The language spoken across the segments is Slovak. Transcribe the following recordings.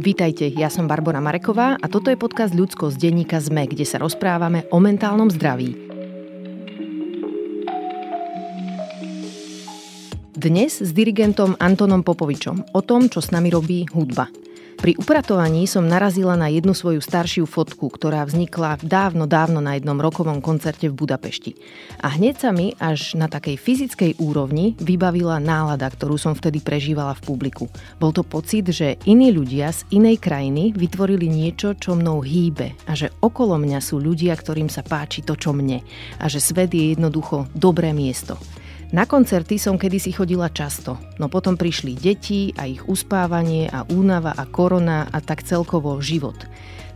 Vítajte, ja som Barbara Mareková a toto je podcast Ľudsko z denníka ZME, kde sa rozprávame o mentálnom zdraví. Dnes s dirigentom Antonom Popovičom o tom, čo s nami robí hudba. Pri upratovaní som narazila na jednu svoju staršiu fotku, ktorá vznikla dávno, dávno na jednom rokovom koncerte v Budapešti. A hneď sa mi až na takej fyzickej úrovni vybavila nálada, ktorú som vtedy prežívala v publiku. Bol to pocit, že iní ľudia z inej krajiny vytvorili niečo, čo mnou hýbe a že okolo mňa sú ľudia, ktorým sa páči to, čo mne a že svet je jednoducho dobré miesto. Na koncerty som kedysi chodila často, no potom prišli deti a ich uspávanie a únava a korona a tak celkovo život.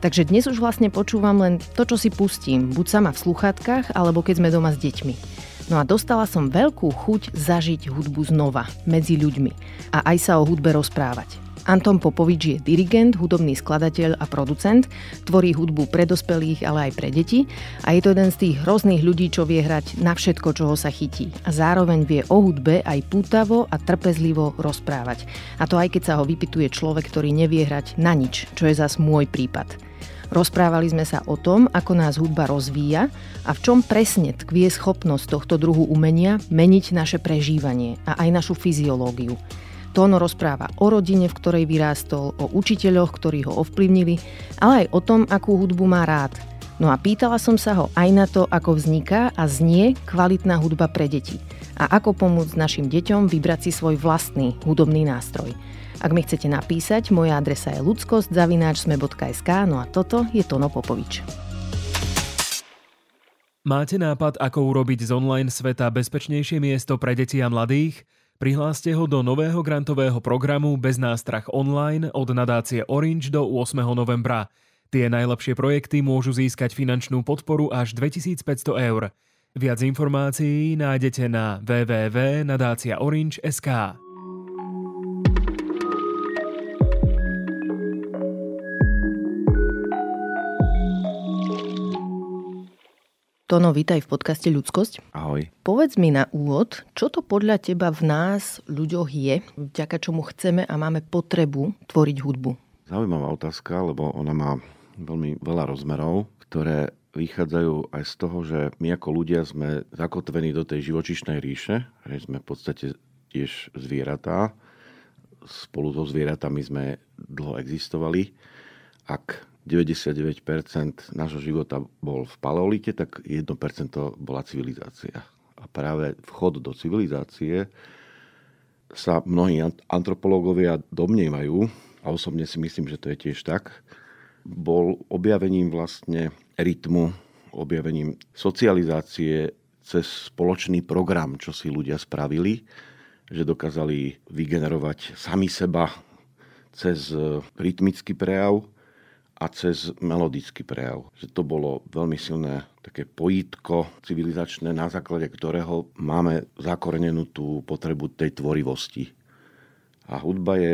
Takže dnes už vlastne počúvam len to, čo si pustím, buď sama v sluchátkach, alebo keď sme doma s deťmi. No a dostala som veľkú chuť zažiť hudbu znova, medzi ľuďmi a aj sa o hudbe rozprávať. Anton Popovič je dirigent, hudobný skladateľ a producent, tvorí hudbu pre dospelých, ale aj pre deti a je to jeden z tých hrozných ľudí, čo vie hrať na všetko, čoho sa chytí. A zároveň vie o hudbe aj pútavo a trpezlivo rozprávať. A to aj keď sa ho vypituje človek, ktorý nevie hrať na nič, čo je zas môj prípad. Rozprávali sme sa o tom, ako nás hudba rozvíja a v čom presne tkvie schopnosť tohto druhu umenia meniť naše prežívanie a aj našu fyziológiu. Tóno rozpráva o rodine, v ktorej vyrástol, o učiteľoch, ktorí ho ovplyvnili, ale aj o tom, akú hudbu má rád. No a pýtala som sa ho aj na to, ako vzniká a znie kvalitná hudba pre deti a ako pomôcť našim deťom vybrať si svoj vlastný hudobný nástroj. Ak mi chcete napísať, moja adresa je ludskostzavináčsme.sk, no a toto je Tono Popovič. Máte nápad, ako urobiť z online sveta bezpečnejšie miesto pre deti a mladých? Prihláste ho do nového grantového programu Bez nástrach online od nadácie Orange do 8. novembra. Tie najlepšie projekty môžu získať finančnú podporu až 2500 eur. Viac informácií nájdete na www.nadáciaorange.sk. Tono, vítaj v podcaste Ľudskosť. Ahoj. Povedz mi na úvod, čo to podľa teba v nás, ľuďoch je, vďaka čomu chceme a máme potrebu tvoriť hudbu? Zaujímavá otázka, lebo ona má veľmi veľa rozmerov, ktoré vychádzajú aj z toho, že my ako ľudia sme zakotvení do tej živočišnej ríše, že sme v podstate tiež zvieratá. Spolu so zvieratami sme dlho existovali. Ak 99% nášho života bol v paleolite, tak 1% bola civilizácia. A práve vchod do civilizácie sa mnohí antropológovia domnievajú, a osobne si myslím, že to je tiež tak, bol objavením vlastne rytmu, objavením socializácie cez spoločný program, čo si ľudia spravili, že dokázali vygenerovať sami seba cez rytmický prejav, a cez melodický prejav. Že to bolo veľmi silné také pojítko civilizačné, na základe ktorého máme zakorenenú tú potrebu tej tvorivosti. A hudba je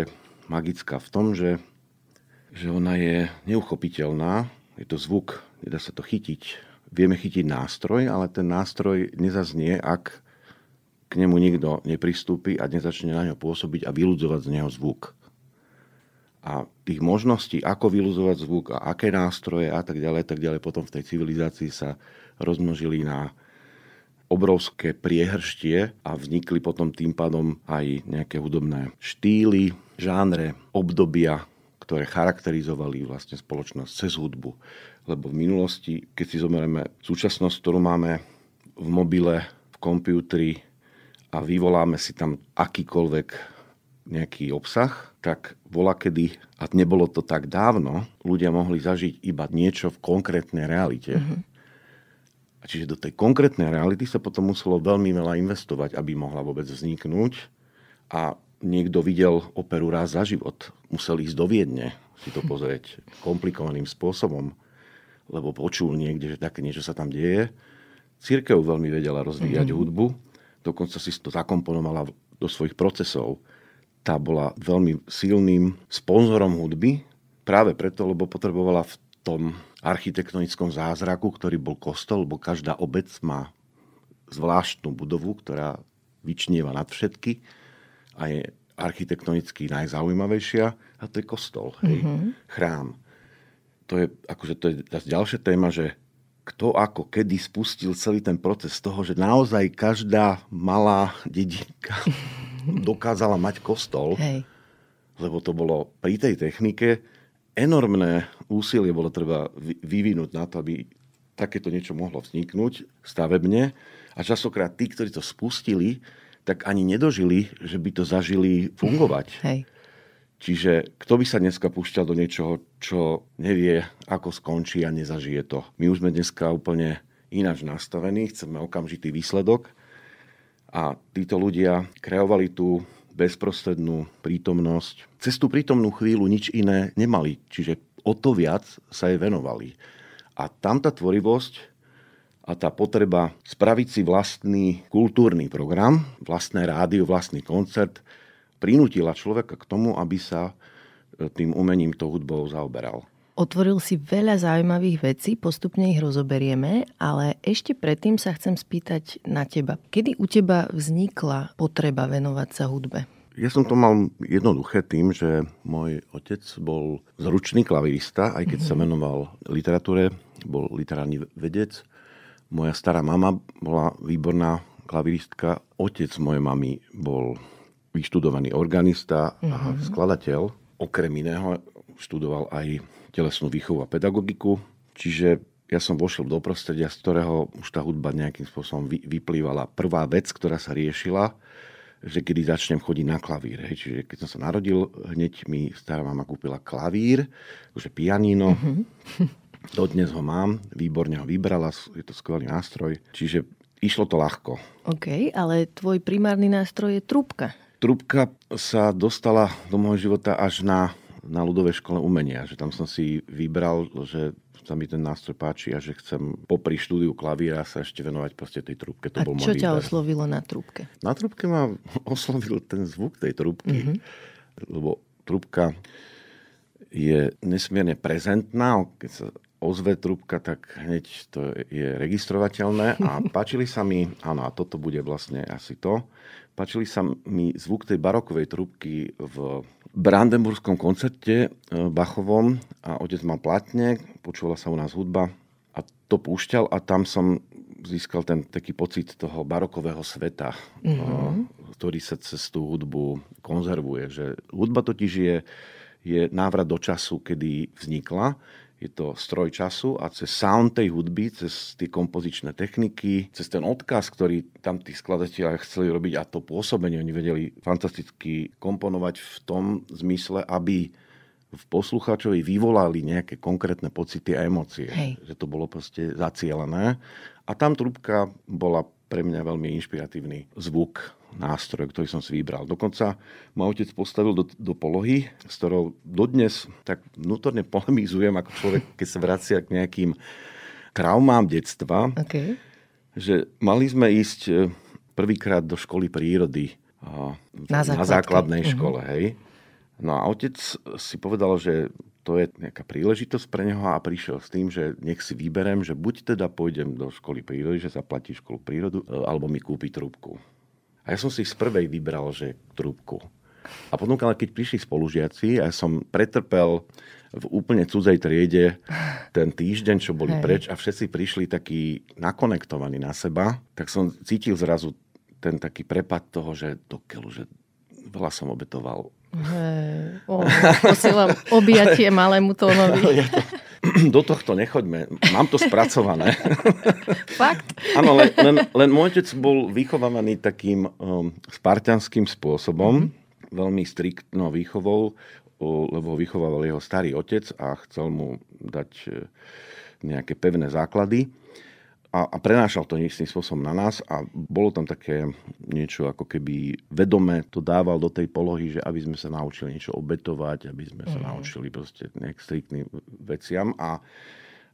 magická v tom, že, že ona je neuchopiteľná, je to zvuk, nedá sa to chytiť. Vieme chytiť nástroj, ale ten nástroj nezaznie, ak k nemu nikto nepristúpi a nezačne na ňo pôsobiť a vyludzovať z neho zvuk a tých možností, ako vyluzovať zvuk a aké nástroje a tak ďalej, tak ďalej potom v tej civilizácii sa rozmnožili na obrovské priehrštie a vznikli potom tým pádom aj nejaké hudobné štýly, žánre, obdobia, ktoré charakterizovali vlastne spoločnosť cez hudbu. Lebo v minulosti, keď si zomerieme súčasnosť, ktorú máme v mobile, v kompútri a vyvoláme si tam akýkoľvek nejaký obsah, tak bola kedy, a nebolo to tak dávno, ľudia mohli zažiť iba niečo v konkrétnej realite. Mm-hmm. A čiže do tej konkrétnej reality sa potom muselo veľmi veľa investovať, aby mohla vôbec vzniknúť. A niekto videl operu raz za život. Musel ísť do Viedne si to pozrieť komplikovaným spôsobom, lebo počul niekde, že také niečo sa tam deje. Církev veľmi vedela rozvíjať mm-hmm. hudbu, dokonca si to zakomponovala do svojich procesov tá bola veľmi silným sponzorom hudby, práve preto, lebo potrebovala v tom architektonickom zázraku, ktorý bol kostol, lebo každá obec má zvláštnu budovu, ktorá vyčnieva nad všetky a je architektonicky najzaujímavejšia a to je kostol, hej, mm-hmm. chrám. To je, akože to je ďalšia téma, že kto ako kedy spustil celý ten proces toho, že naozaj každá malá dedinka dokázala mať kostol, Hej. lebo to bolo pri tej technike enormné úsilie bolo treba vyvinúť na to, aby takéto niečo mohlo vzniknúť stavebne a časokrát tí, ktorí to spustili, tak ani nedožili, že by to zažili fungovať. Hej. Čiže kto by sa dneska púšťal do niečoho, čo nevie, ako skončí a nezažije to. My už sme dneska úplne ináč nastavení, chceme okamžitý výsledok a títo ľudia kreovali tú bezprostrednú prítomnosť. Cez tú prítomnú chvíľu nič iné nemali, čiže o to viac sa jej venovali. A tam tá tvorivosť a tá potreba spraviť si vlastný kultúrny program, vlastné rádio, vlastný koncert, prinútila človeka k tomu, aby sa e, tým umením, to hudbou zaoberal. Otvoril si veľa zaujímavých vecí, postupne ich rozoberieme, ale ešte predtým sa chcem spýtať na teba. Kedy u teba vznikla potreba venovať sa hudbe? Ja som to mal jednoduché tým, že môj otec bol zručný klavirista, aj keď mm-hmm. sa mhm. venoval literatúre, bol literárny vedec. Moja stará mama bola výborná klaviristka. Otec mojej mamy bol vyštudovaný organista a mm-hmm. skladateľ. Okrem iného študoval aj telesnú výchovu a pedagogiku. Čiže ja som vošiel do prostredia, z ktorého už tá hudba nejakým spôsobom vyplývala. Prvá vec, ktorá sa riešila, že kedy začnem chodiť na klavír. Hej. Čiže keď som sa narodil, hneď mi stará mama kúpila klavír, už pianíno. Mm-hmm. Dodnes ho mám, výborne ho vybrala, je to skvelý nástroj. Čiže išlo to ľahko. OK, ale tvoj primárny nástroj je trúbka. Trúbka sa dostala do môjho života až na, na ľudovej škole umenia. Že tam som si vybral, že sa mi ten nástroj páči a že chcem popri štúdiu klavíra sa ešte venovať proste tej trúbke. To a bol čo ťa výber. oslovilo na trúbke? Na trúbke ma oslovil ten zvuk tej trúbky. Mm-hmm. Lebo trúbka je nesmierne prezentná. Keď sa ozve trúbka, tak hneď to je registrovateľné. A páčili sa mi, áno, a toto bude vlastne asi to, Páčili sa mi zvuk tej barokovej trúbky v Brandenburskom koncerte e, Bachovom a otec mal platne, počula sa u nás hudba a to púšťal a tam som získal ten taký pocit toho barokového sveta, mm-hmm. ktorý sa cez tú hudbu konzervuje. Že hudba totiž je, je návrat do času, kedy vznikla je to stroj času a cez sound tej hudby, cez tie kompozičné techniky, cez ten odkaz, ktorý tam tí skladatelia chceli robiť a to pôsobenie oni vedeli fantasticky komponovať v tom zmysle, aby v poslucháčovi vyvolali nejaké konkrétne pocity a emócie. Hej. Že to bolo proste zacielené. A tam trúbka bola pre mňa veľmi inšpiratívny zvuk nástroj, ktorý som si vybral. Dokonca môj otec postavil do, do polohy, s ktorou dodnes tak vnútorne polemizujem ako človek, keď sa vracia k nejakým traumám detstva. Okay. Že mali sme ísť e, prvýkrát do školy prírody na, na základnej uh-huh. škole. Hej. No a otec si povedal, že to je nejaká príležitosť pre neho a prišiel s tým, že nech si vyberem, že buď teda pôjdem do školy prírody, že zaplatí školu prírodu, e, alebo mi kúpi trúbku. A ja som si z prvej vybral, že trúbku. A potom, keď prišli spolužiaci, ja som pretrpel v úplne cudzej triede ten týždeň, čo boli Hej. preč a všetci prišli takí nakonektovaní na seba, tak som cítil zrazu ten taký prepad toho, že do keľu, že veľa som obetoval. Hej, oh, posielam objatie malému tónovi. do tohto nechoďme. Mám to spracované. Fakt? Áno, len, len, len môj otec bol vychovávaný takým um, spartianským spôsobom, mm-hmm. veľmi striktnou výchovou, lebo ho vychovával jeho starý otec a chcel mu dať e, nejaké pevné základy a, a prenášal to istým spôsobom na nás a bolo tam také niečo ako keby vedome to dával do tej polohy, že aby sme sa naučili niečo obetovať, aby sme sa mm. naučili proste nejak striktným veciam a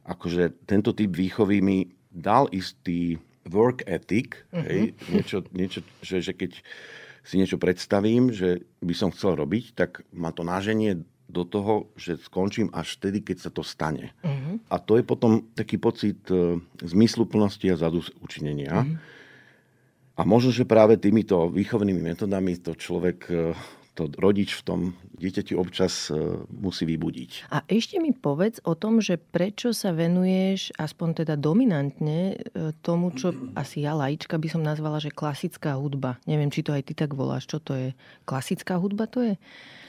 akože tento typ výchovy mi dal istý work ethic, mm-hmm. hej, niečo, niečo že, že keď si niečo predstavím, že by som chcel robiť, tak ma to náženie do toho, že skončím až vtedy, keď sa to stane. Uh-huh. A to je potom taký pocit e, zmysluplnosti a zadu učinenia. Uh-huh. A možno, že práve týmito výchovnými metodami to človek e, to rodič v tom dieťati občas e, musí vybudiť. A ešte mi povedz o tom, že prečo sa venuješ aspoň teda dominantne e, tomu, čo asi ja laička by som nazvala, že klasická hudba. Neviem, či to aj ty tak voláš. Čo to je? Klasická hudba to je?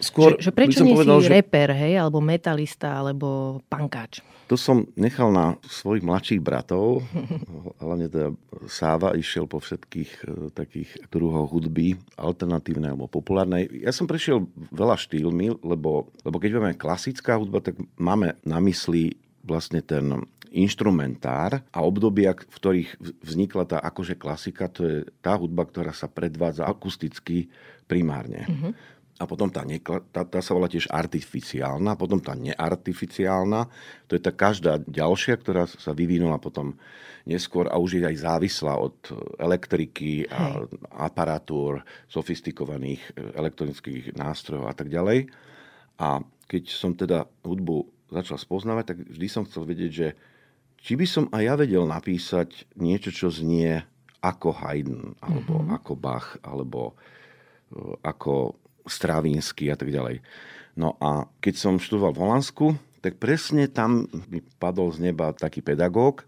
Skôr že, že prečo nie povedal, si že... reper, hej, alebo metalista, alebo pankáč? To som nechal na svojich mladších bratov. Hlavne teda Sáva išiel po všetkých e, takých druhov hudby, alternatívnej alebo populárnej. Ja som prešiel veľa štýlmi, lebo, lebo keď máme klasická hudba, tak máme na mysli vlastne ten inštrumentár a obdobia, v ktorých vznikla tá akože klasika, to je tá hudba, ktorá sa predvádza akusticky primárne. Mm-hmm a potom tá, nekla, tá, tá sa volá tiež artificiálna, potom tá neartificiálna, to je tá každá ďalšia, ktorá sa vyvinula potom neskôr a už je aj závislá od elektriky a Hej. aparatúr, sofistikovaných e, elektronických nástrojov a tak ďalej. A keď som teda hudbu začal spoznávať, tak vždy som chcel vedieť, že či by som aj ja vedel napísať niečo, čo znie ako Haydn, alebo mm-hmm. ako Bach, alebo e, ako Stravinsky a tak ďalej. No a keď som študoval v Holandsku, tak presne tam mi padol z neba taký pedagóg,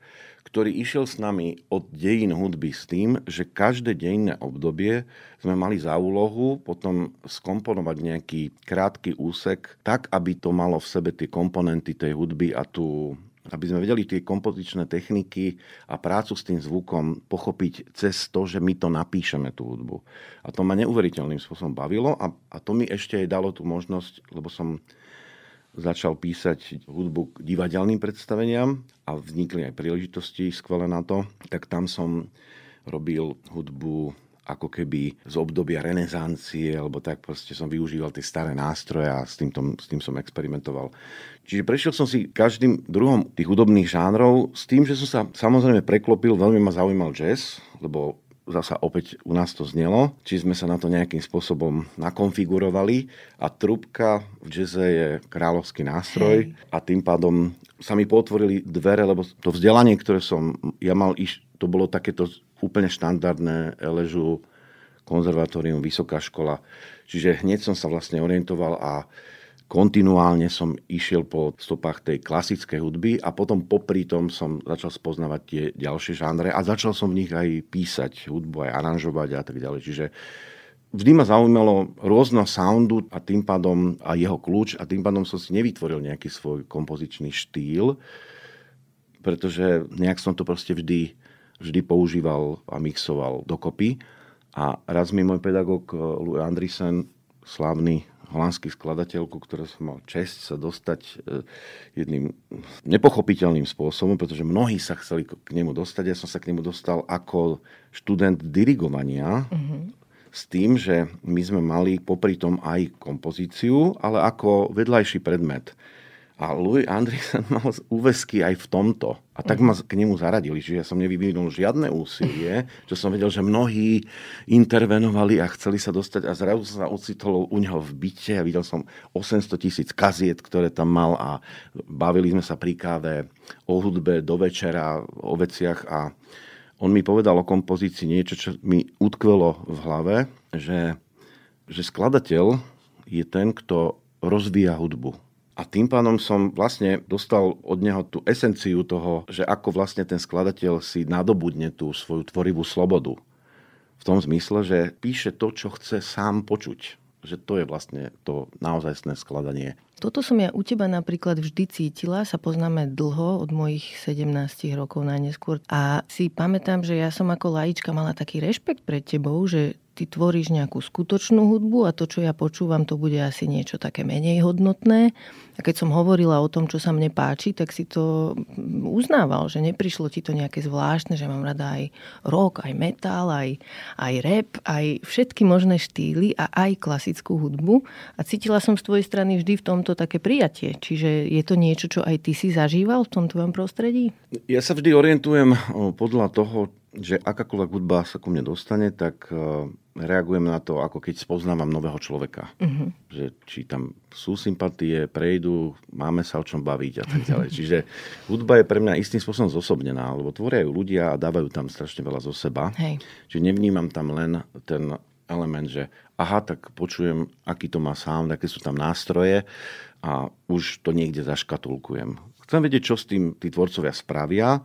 ktorý išiel s nami od dejín hudby s tým, že každé dejinné obdobie sme mali za úlohu potom skomponovať nejaký krátky úsek tak, aby to malo v sebe tie komponenty tej hudby a tú aby sme vedeli tie kompozičné techniky a prácu s tým zvukom pochopiť cez to, že my to napíšeme, tú hudbu. A to ma neuveriteľným spôsobom bavilo a, a to mi ešte aj dalo tú možnosť, lebo som začal písať hudbu k divadelným predstaveniam a vznikli aj príležitosti skvelé na to, tak tam som robil hudbu ako keby z obdobia renesancie, alebo tak proste som využíval tie staré nástroje a s, týmto, s tým som experimentoval. Čiže prešiel som si každým druhom tých hudobných žánrov s tým, že som sa samozrejme preklopil, veľmi ma zaujímal jazz, lebo zasa opäť u nás to znelo, či sme sa na to nejakým spôsobom nakonfigurovali a trubka v jazze je kráľovský nástroj Hej. a tým pádom sa mi potvorili dvere, lebo to vzdelanie, ktoré som ja mal, to bolo takéto úplne štandardné Eležu, konzervatórium, vysoká škola. Čiže hneď som sa vlastne orientoval a kontinuálne som išiel po stopách tej klasickej hudby a potom popri tom som začal spoznávať tie ďalšie žánre a začal som v nich aj písať hudbu, aj aranžovať a tak ďalej. Čiže vždy ma zaujímalo rôzno soundu a tým pádom a jeho kľúč a tým pádom som si nevytvoril nejaký svoj kompozičný štýl, pretože nejak som to proste vždy vždy používal a mixoval dokopy. A raz mi môj pedagóg eh, Louis Andrisen, slávny holandský skladateľku, ktoré som mal čest sa dostať eh, jedným nepochopiteľným spôsobom, pretože mnohí sa chceli k nemu dostať. Ja som sa k nemu dostal ako študent dirigovania, mm-hmm. s tým, že my sme mali popri tom aj kompozíciu, ale ako vedľajší predmet. A Louis Andriessen mal úvesky aj v tomto. A tak ma k nemu zaradili, že ja som nevyvinul žiadne úsilie, čo som vedel, že mnohí intervenovali a chceli sa dostať a zrazu sa ocitol u neho v byte a videl som 800 tisíc kaziet, ktoré tam mal a bavili sme sa pri káve o hudbe do večera, o veciach a on mi povedal o kompozícii niečo, čo mi utkvelo v hlave, že, že skladateľ je ten, kto rozvíja hudbu a tým pádom som vlastne dostal od neho tú esenciu toho, že ako vlastne ten skladateľ si nadobudne tú svoju tvorivú slobodu. V tom zmysle, že píše to, čo chce sám počuť. Že to je vlastne to naozajstné skladanie. Toto som ja u teba napríklad vždy cítila, sa poznáme dlho, od mojich 17 rokov najneskôr. A si pamätám, že ja som ako laička mala taký rešpekt pred tebou, že ty tvoríš nejakú skutočnú hudbu a to, čo ja počúvam, to bude asi niečo také menej hodnotné. A keď som hovorila o tom, čo sa mne páči, tak si to uznával, že neprišlo ti to nejaké zvláštne, že mám rada aj rock, aj metal, aj, aj rap, aj všetky možné štýly a aj klasickú hudbu. A cítila som z tvojej strany vždy v tomto také prijatie. Čiže je to niečo, čo aj ty si zažíval v tom tvojom prostredí? Ja sa vždy orientujem podľa toho, že akákoľvek hudba sa ku mne dostane, tak e, reagujem na to, ako keď spoznávam nového človeka. Uh-huh. Že či tam sú sympatie, prejdú, máme sa o čom baviť a tak ďalej. Čiže hudba je pre mňa istým spôsobom zosobnená, lebo tvoria ju ľudia a dávajú tam strašne veľa zo seba. Hej. Čiže nevnímam tam len ten element, že aha, tak počujem, aký to má sound, aké sú tam nástroje a už to niekde zaškatulkujem. Chcem vedieť, čo s tým tí tvorcovia spravia,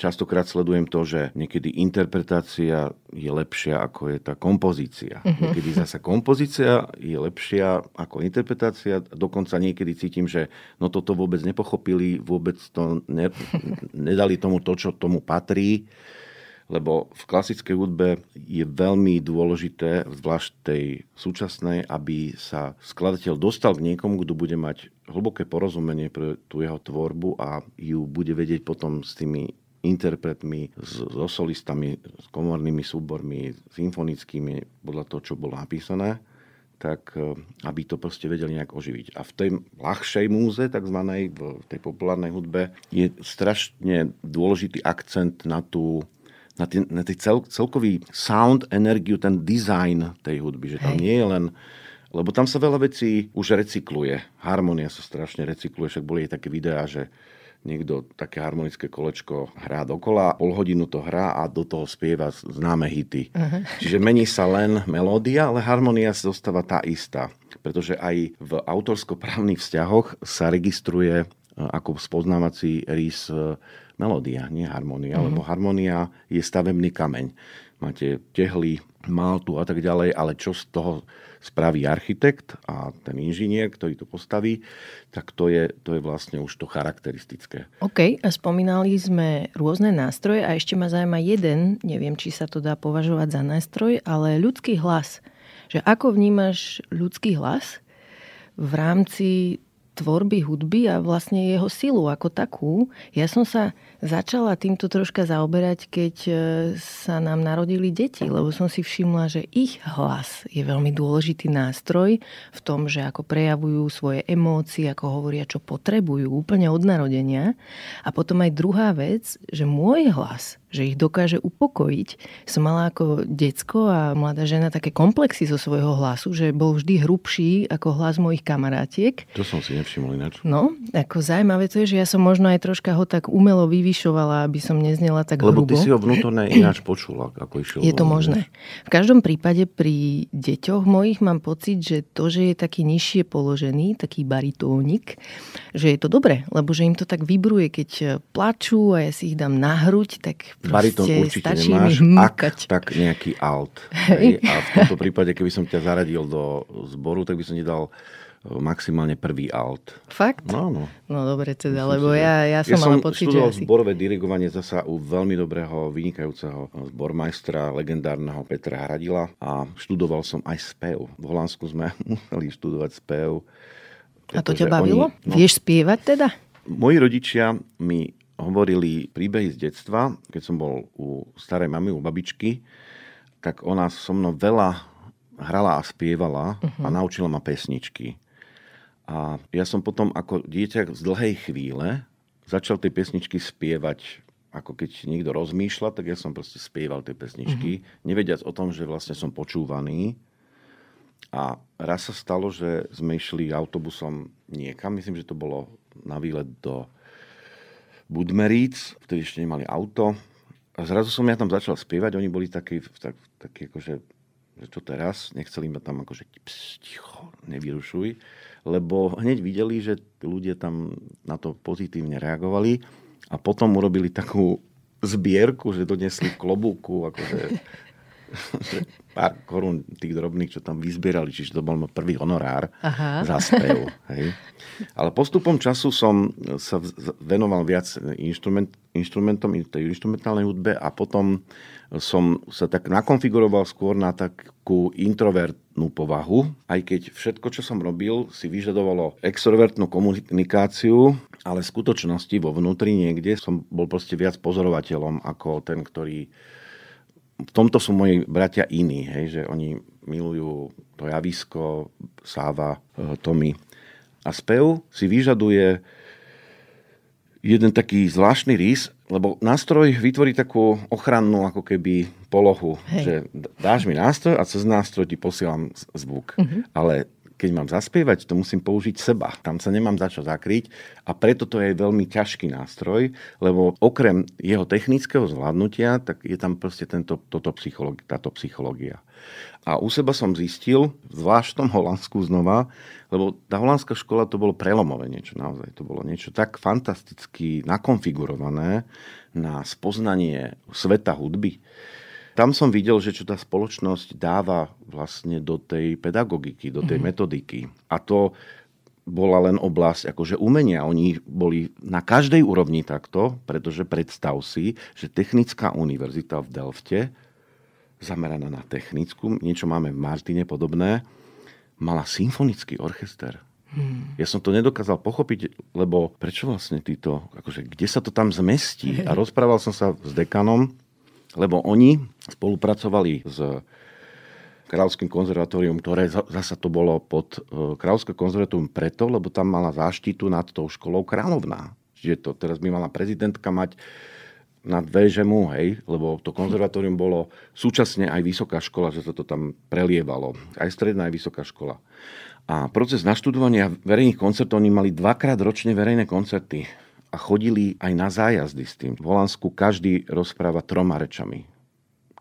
častokrát sledujem to, že niekedy interpretácia je lepšia ako je tá kompozícia. Uh-huh. Niekedy zasa kompozícia je lepšia ako interpretácia. Dokonca niekedy cítim, že no toto vôbec nepochopili, vôbec to ne, nedali tomu to, čo tomu patrí. Lebo v klasickej hudbe je veľmi dôležité, zvlášť tej súčasnej, aby sa skladateľ dostal k niekomu, kto bude mať hlboké porozumenie pre tú jeho tvorbu a ju bude vedieť potom s tými interpretmi, so solistami, s komornými súbormi, symfonickými, podľa toho, čo bolo napísané, tak e, aby to proste vedeli nejak oživiť. A v tej ľahšej múze, takzvanej, v tej populárnej hudbe, je strašne dôležitý akcent na tú na ten, na ten cel, celkový sound, energiu, ten design tej hudby, že tam Hej. nie je len lebo tam sa veľa vecí už recykluje. Harmonia sa strašne recykluje, však boli aj také videá, že niekto také harmonické kolečko hrá dokola, pol hodinu to hrá a do toho spieva známe hity. Uh-huh. Čiže mení sa len melódia, ale harmonia zostáva tá istá. Pretože aj v autorsko-právnych vzťahoch sa registruje e, ako spoznávací rys e, melódia, nie harmonia, uh-huh. lebo harmonia je stavebný kameň. Máte tehly, maltu a tak ďalej, ale čo z toho spraví architekt a ten inžinier, ktorý to postaví, tak to je, to je vlastne už to charakteristické. OK, a spomínali sme rôzne nástroje a ešte ma zaujíma jeden, neviem, či sa to dá považovať za nástroj, ale ľudský hlas. Že ako vnímaš ľudský hlas v rámci tvorby hudby a vlastne jeho silu ako takú. Ja som sa začala týmto troška zaoberať, keď e, sa nám narodili deti, lebo som si všimla, že ich hlas je veľmi dôležitý nástroj v tom, že ako prejavujú svoje emócie, ako hovoria, čo potrebujú úplne od narodenia. A potom aj druhá vec, že môj hlas že ich dokáže upokojiť. Som mala ako decko a mladá žena také komplexy zo svojho hlasu, že bol vždy hrubší ako hlas mojich kamarátiek. To som si nevšimol ináč. No, ako zaujímavé to je, že ja som možno aj troška ho tak umelo vyvyšovala, aby som neznela tak Lebo hrubo. ty si ho vnútorne ináč počula, ako išiel. Je to možné. V každom prípade pri deťoch mojich mám pocit, že to, že je taký nižšie položený, taký baritónik, že je to dobré, lebo že im to tak vybruje, keď plačú a ja si ich dám na hruď, tak Baritón určite nemáš, ak tak nejaký alt. Hej. A v tomto prípade, keby som ťa zaradil do zboru, tak by som ti dal maximálne prvý alt. Fakt? No, no. No dobre teda, lebo ja, ja som ja mala pocit, že asi... zborové dirigovanie zasa u veľmi dobrého, vynikajúceho zbormajstra, legendárneho Petra Hradila a študoval som aj spev. V Holandsku sme museli študovať spev. A to ťa bavilo? Oni, no, Vieš spievať teda? Moji rodičia mi hovorili príbehy z detstva, keď som bol u starej mamy, u babičky, tak ona so mnou veľa hrala a spievala uh-huh. a mhm. naučila ma pesničky. A ja som potom ako dieťa z dlhej chvíle začal tie pesničky spievať ako keď niekto rozmýšľa, tak ja som proste spieval tie pesničky, uh-huh. nevediac o tom, že vlastne som počúvaný. A raz sa stalo, že sme išli autobusom niekam, myslím, že to bolo na výlet do Budmeríc, vtedy ešte nemali auto. A zrazu som ja tam začal spievať, oni boli takí, tak, takí akože, že čo teraz, nechceli ma tam akože ps, ticho, nevyrušuj, lebo hneď videli, že ľudia tam na to pozitívne reagovali a potom urobili takú zbierku, že donesli klobúku, akože pár korún tých drobných, čo tam vyzbierali, čiže to bol môj prvý honorár Aha. za spev. Hej. Ale postupom času som sa venoval viac inštrument, inštrumentom, tej instrumentálnej hudbe a potom som sa tak nakonfiguroval skôr na takú introvertnú povahu, aj keď všetko, čo som robil, si vyžadovalo extrovertnú komunikáciu, ale v skutočnosti vo vnútri niekde som bol proste viac pozorovateľom ako ten, ktorý v tomto sú moji bratia iní, hej, že oni milujú to javisko, Sáva, e, Tomy. A spev si vyžaduje jeden taký zvláštny rys, lebo nástroj vytvorí takú ochrannú ako keby polohu, Hej. že dáš mi nástroj a cez nástroj ti posielam zvuk. Uh-huh. Ale keď mám zaspievať, to musím použiť seba. Tam sa nemám za čo zakryť a preto to je veľmi ťažký nástroj, lebo okrem jeho technického zvládnutia, tak je tam proste tento, toto psychológia, táto psychológia. A u seba som zistil, zvlášť v tom Holandsku znova, lebo tá holandská škola to bolo prelomové niečo naozaj. To bolo niečo tak fantasticky nakonfigurované na spoznanie sveta hudby, tam som videl, že čo tá spoločnosť dáva vlastne do tej pedagogiky, do tej mm-hmm. metodiky. A to bola len oblasť akože umenia. Oni boli na každej úrovni takto, pretože predstav si, že Technická univerzita v Delfte, zameraná na technickú, niečo máme v Martine podobné, mala symfonický orchester. Hmm. Ja som to nedokázal pochopiť, lebo prečo vlastne títo, akože kde sa to tam zmestí? A rozprával som sa s dekanom, lebo oni spolupracovali s Kráľovským konzervatórium, ktoré zasa to bolo pod e, Kráľovské konzervatórium preto, lebo tam mala záštitu nad tou školou kráľovná. Čiže to teraz by mala prezidentka mať nad VŽMu, hej, lebo to konzervatórium bolo súčasne aj vysoká škola, že sa to tam prelievalo. Aj stredná, aj vysoká škola. A proces naštudovania verejných koncertov, oni mali dvakrát ročne verejné koncerty a chodili aj na zájazdy s tým. V Holandsku každý rozpráva troma rečami.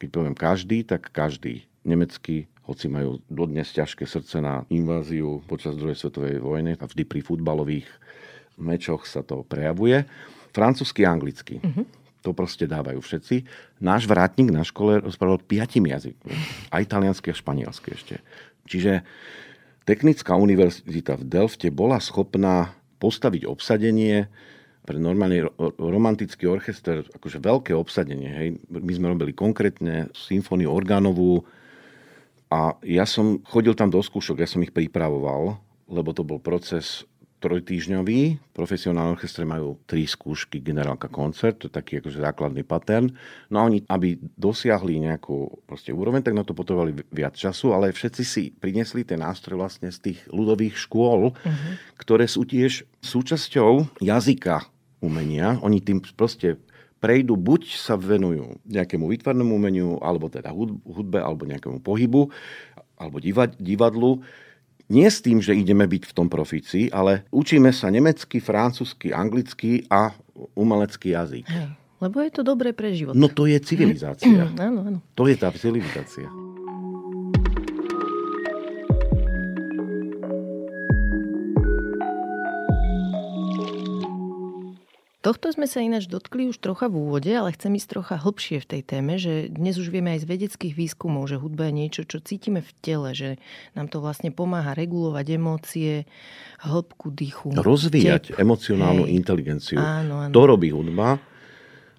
Keď poviem každý, tak každý. Nemecký, hoci majú dodnes ťažké srdce na inváziu počas druhej svetovej vojny a vždy pri futbalových mečoch sa to prejavuje. Francúzsky a anglicky. Uh-huh. To proste dávajú všetci. Náš vrátnik na škole rozprával piatim jazykmi. Aj taliansky a španielsky ešte. Čiže Technická univerzita v Delfte bola schopná postaviť obsadenie, pre normálny romantický orchester akože veľké obsadenie. Hej. My sme robili konkrétne symfóniu orgánovú a ja som chodil tam do skúšok, ja som ich pripravoval, lebo to bol proces trojtýžňový. Profesionálne orchestre majú tri skúšky, generálka koncert, to je taký akože základný pattern. No a oni, aby dosiahli nejakú proste úroveň, tak na to potrebovali viac času, ale všetci si prinesli ten nástroj vlastne z tých ľudových škôl, uh-huh. ktoré sú tiež súčasťou jazyka umenia. Oni tým proste prejdú, buď sa venujú nejakému výtvarnému umeniu, alebo teda hudbe, alebo nejakému pohybu, alebo divadlu. Nie s tým, že ideme byť v tom profícii, ale učíme sa nemecky, francúzsky, anglicky a umelecký jazyk. Hej, lebo je to dobré pre život. No to je civilizácia. áno, áno. To je tá civilizácia. Tohto sme sa ináč dotkli už trocha v úvode, ale chcem ísť trocha hlbšie v tej téme, že dnes už vieme aj z vedeckých výskumov, že hudba je niečo, čo cítime v tele, že nám to vlastne pomáha regulovať emócie, hĺbku dýchu. Rozvíjať tep. emocionálnu Hej. inteligenciu. Áno, áno. To robí hudba.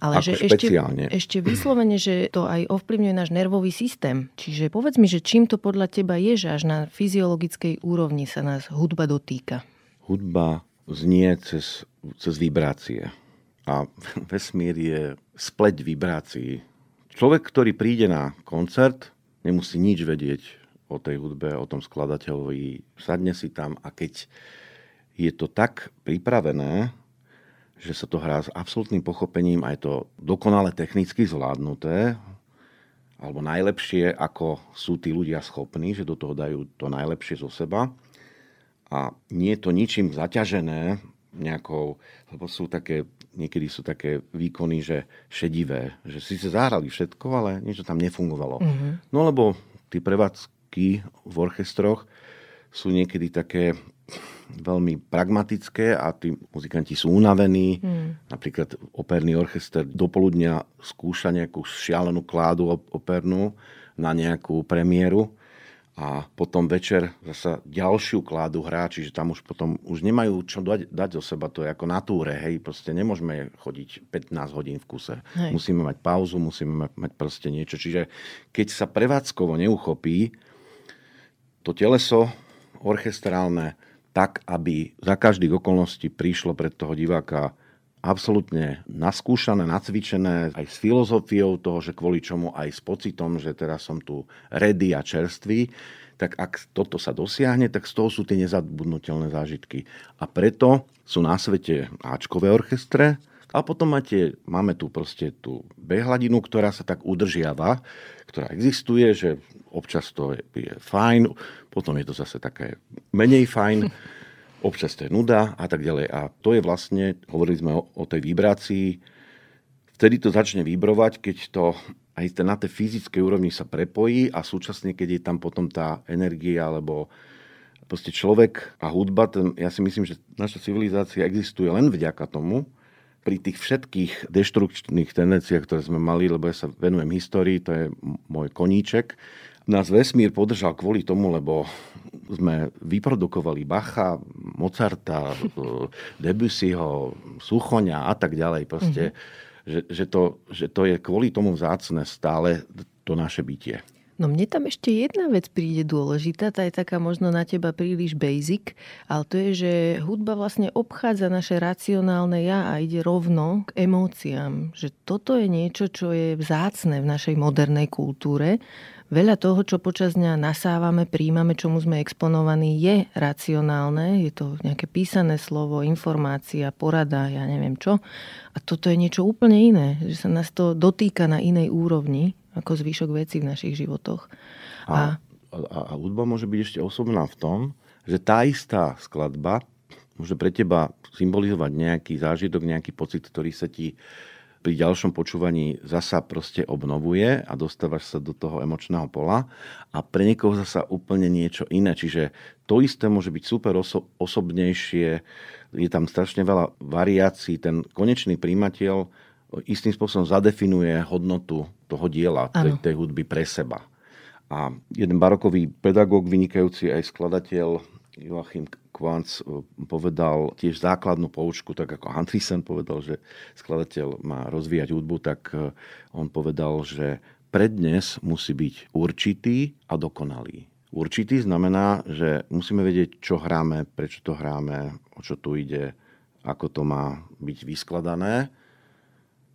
Ale že špeciálne. ešte, ešte vyslovene, že to aj ovplyvňuje náš nervový systém. Čiže povedz mi, že čím to podľa teba je, že až na fyziologickej úrovni sa nás hudba dotýka? Hudba znie cez, cez vibrácie. A vesmír je spleť vibrácií. Človek, ktorý príde na koncert, nemusí nič vedieť o tej hudbe, o tom skladateľovi. Sadne si tam a keď je to tak pripravené, že sa to hrá s absolútnym pochopením a je to dokonale technicky zvládnuté, alebo najlepšie, ako sú tí ľudia schopní, že do toho dajú to najlepšie zo seba, a nie je to ničím zaťažené nejakou, lebo sú také, niekedy sú také výkony, že šedivé, že si sa zahrali všetko, ale niečo tam nefungovalo. Mm-hmm. No lebo tí prevádzky v orchestroch sú niekedy také veľmi pragmatické a tí muzikanti sú unavení. Mm. Napríklad operný orchester dopoludnia skúša nejakú šialenú kládu opernú na nejakú premiéru a potom večer zasa ďalšiu kládu hrá, čiže tam už potom už nemajú čo dať, dať zo seba, to je ako na túre, hej, proste nemôžeme chodiť 15 hodín v kuse. Hej. Musíme mať pauzu, musíme mať proste niečo. Čiže keď sa prevádzkovo neuchopí to teleso orchestrálne tak, aby za každých okolností prišlo pred toho diváka absolútne naskúšané, nacvičené aj s filozofiou toho, že kvôli čomu aj s pocitom, že teraz som tu ready a čerstvý, tak ak toto sa dosiahne, tak z toho sú tie nezabudnutelné zážitky. A preto sú na svete Ačkové orchestre, A potom máte, máme tu proste tú behladinu, ktorá sa tak udržiava, ktorá existuje, že občas to je, je fajn, potom je to zase také menej fajn, občas to je nuda a tak ďalej. A to je vlastne, hovorili sme o, o tej vibrácii, vtedy to začne vibrovať, keď to aj na tej fyzickej úrovni sa prepojí a súčasne, keď je tam potom tá energia alebo proste človek a hudba, ten, ja si myslím, že naša civilizácia existuje len vďaka tomu, pri tých všetkých deštrukčných tendenciách, ktoré sme mali, lebo ja sa venujem histórii, to je môj koníček, nás vesmír podržal kvôli tomu, lebo sme vyprodukovali Bacha, Mozarta, Debussyho, Suchoňa a tak ďalej. Proste, mm-hmm. že, že, to, že to je kvôli tomu vzácne stále to naše bytie. No mne tam ešte jedna vec príde dôležitá, tá je taká možno na teba príliš basic, ale to je, že hudba vlastne obchádza naše racionálne ja a ide rovno k emóciám. Že toto je niečo, čo je vzácne v našej modernej kultúre. Veľa toho, čo počas dňa nasávame, príjmame, čomu sme exponovaní, je racionálne. Je to nejaké písané slovo, informácia, porada, ja neviem čo. A toto je niečo úplne iné, že sa nás to dotýka na inej úrovni ako zvyšok veci v našich životoch. A, a, a hudba môže byť ešte osobná v tom, že tá istá skladba môže pre teba symbolizovať nejaký zážitok, nejaký pocit, ktorý sa ti pri ďalšom počúvaní zasa proste obnovuje a dostávaš sa do toho emočného pola a pre niekoho zasa úplne niečo iné. Čiže to isté môže byť super oso- osobnejšie, je tam strašne veľa variácií, ten konečný príjimateľ istým spôsobom zadefinuje hodnotu toho diela, tej, tej hudby pre seba. A jeden barokový pedagóg, vynikajúci aj skladateľ, Joachim Kvanc eh, povedal tiež základnú poučku, tak ako Andrisen povedal, že skladateľ má rozvíjať hudbu, tak eh, on povedal, že prednes musí byť určitý a dokonalý. Určitý znamená, že musíme vedieť, čo hráme, prečo to hráme, o čo tu ide, ako to má byť vyskladané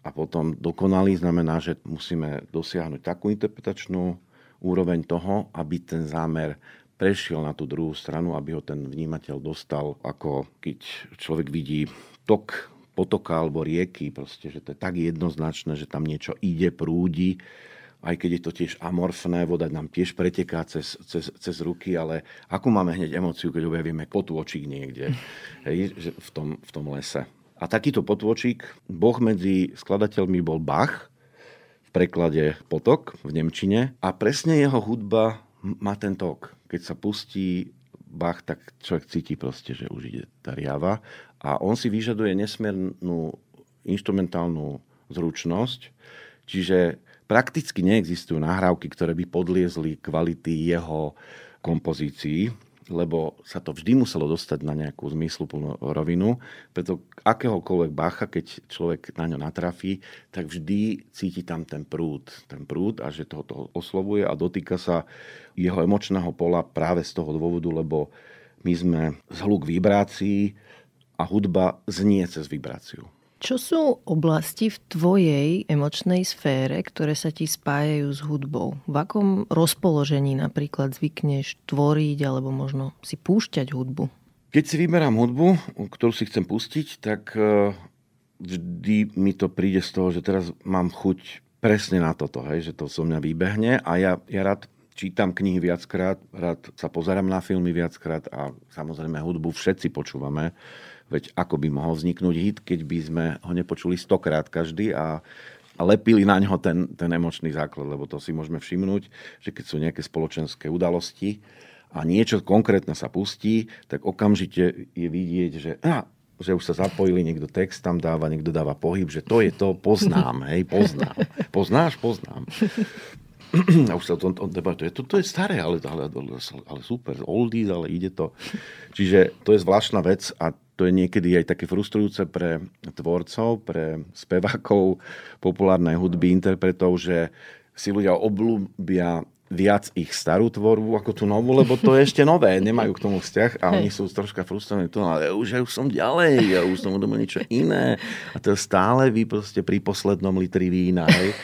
a potom dokonalý znamená, že musíme dosiahnuť takú interpretačnú úroveň toho, aby ten zámer prešiel na tú druhú stranu, aby ho ten vnímateľ dostal, ako keď človek vidí tok potoka alebo rieky, proste, že to je tak jednoznačné, že tam niečo ide, prúdi, aj keď je to tiež amorfné, voda nám tiež preteká cez, cez, cez ruky, ale akú máme hneď emociu, keď objavíme potôčik niekde hej, v, tom, v tom lese. A takýto potôčik, boh medzi skladateľmi bol Bach, v preklade potok v Nemčine. A presne jeho hudba má ten tok. Keď sa pustí Bach, tak človek cíti proste, že už ide tá riava. A on si vyžaduje nesmiernú instrumentálnu zručnosť, čiže prakticky neexistujú nahrávky, ktoré by podliezli kvality jeho kompozícií lebo sa to vždy muselo dostať na nejakú zmysluplnú rovinu, preto akéhokoľvek bacha, keď človek na ňo natrafí, tak vždy cíti tam ten prúd, ten prúd a že to, oslovuje a dotýka sa jeho emočného pola práve z toho dôvodu, lebo my sme zhluk vibrácií a hudba znie cez vibráciu. Čo sú oblasti v tvojej emočnej sfére, ktoré sa ti spájajú s hudbou? V akom rozpoložení napríklad zvykneš tvoriť alebo možno si púšťať hudbu? Keď si vyberám hudbu, ktorú si chcem pustiť, tak e, vždy mi to príde z toho, že teraz mám chuť presne na toto, hej, že to so mňa vybehne a ja, ja rád čítam knihy viackrát, rád sa pozerám na filmy viackrát a samozrejme hudbu všetci počúvame Veď ako by mohol vzniknúť hit, keď by sme ho nepočuli stokrát každý a, a lepili na ňo ten, ten emočný základ, lebo to si môžeme všimnúť, že keď sú nejaké spoločenské udalosti a niečo konkrétne sa pustí, tak okamžite je vidieť, že á, že už sa zapojili, niekto text tam dáva, niekto dáva pohyb, že to je to, poznám, hej, poznám. Poznáš, poznám. A už sa o debatuje. Toto je staré, ale, ale, ale super, oldies, ale ide to. Čiže to je zvláštna vec a to je niekedy aj také frustrujúce pre tvorcov, pre spevákov populárnej hudby, interpretov, že si ľudia oblúbia viac ich starú tvorbu ako tú novú, lebo to je ešte nové, nemajú k tomu vzťah a oni sú troška frustrovaní. To, ale už, ja už som ďalej, ja už som udomil niečo iné. A to stále vy proste pri poslednom litri vína. Hej.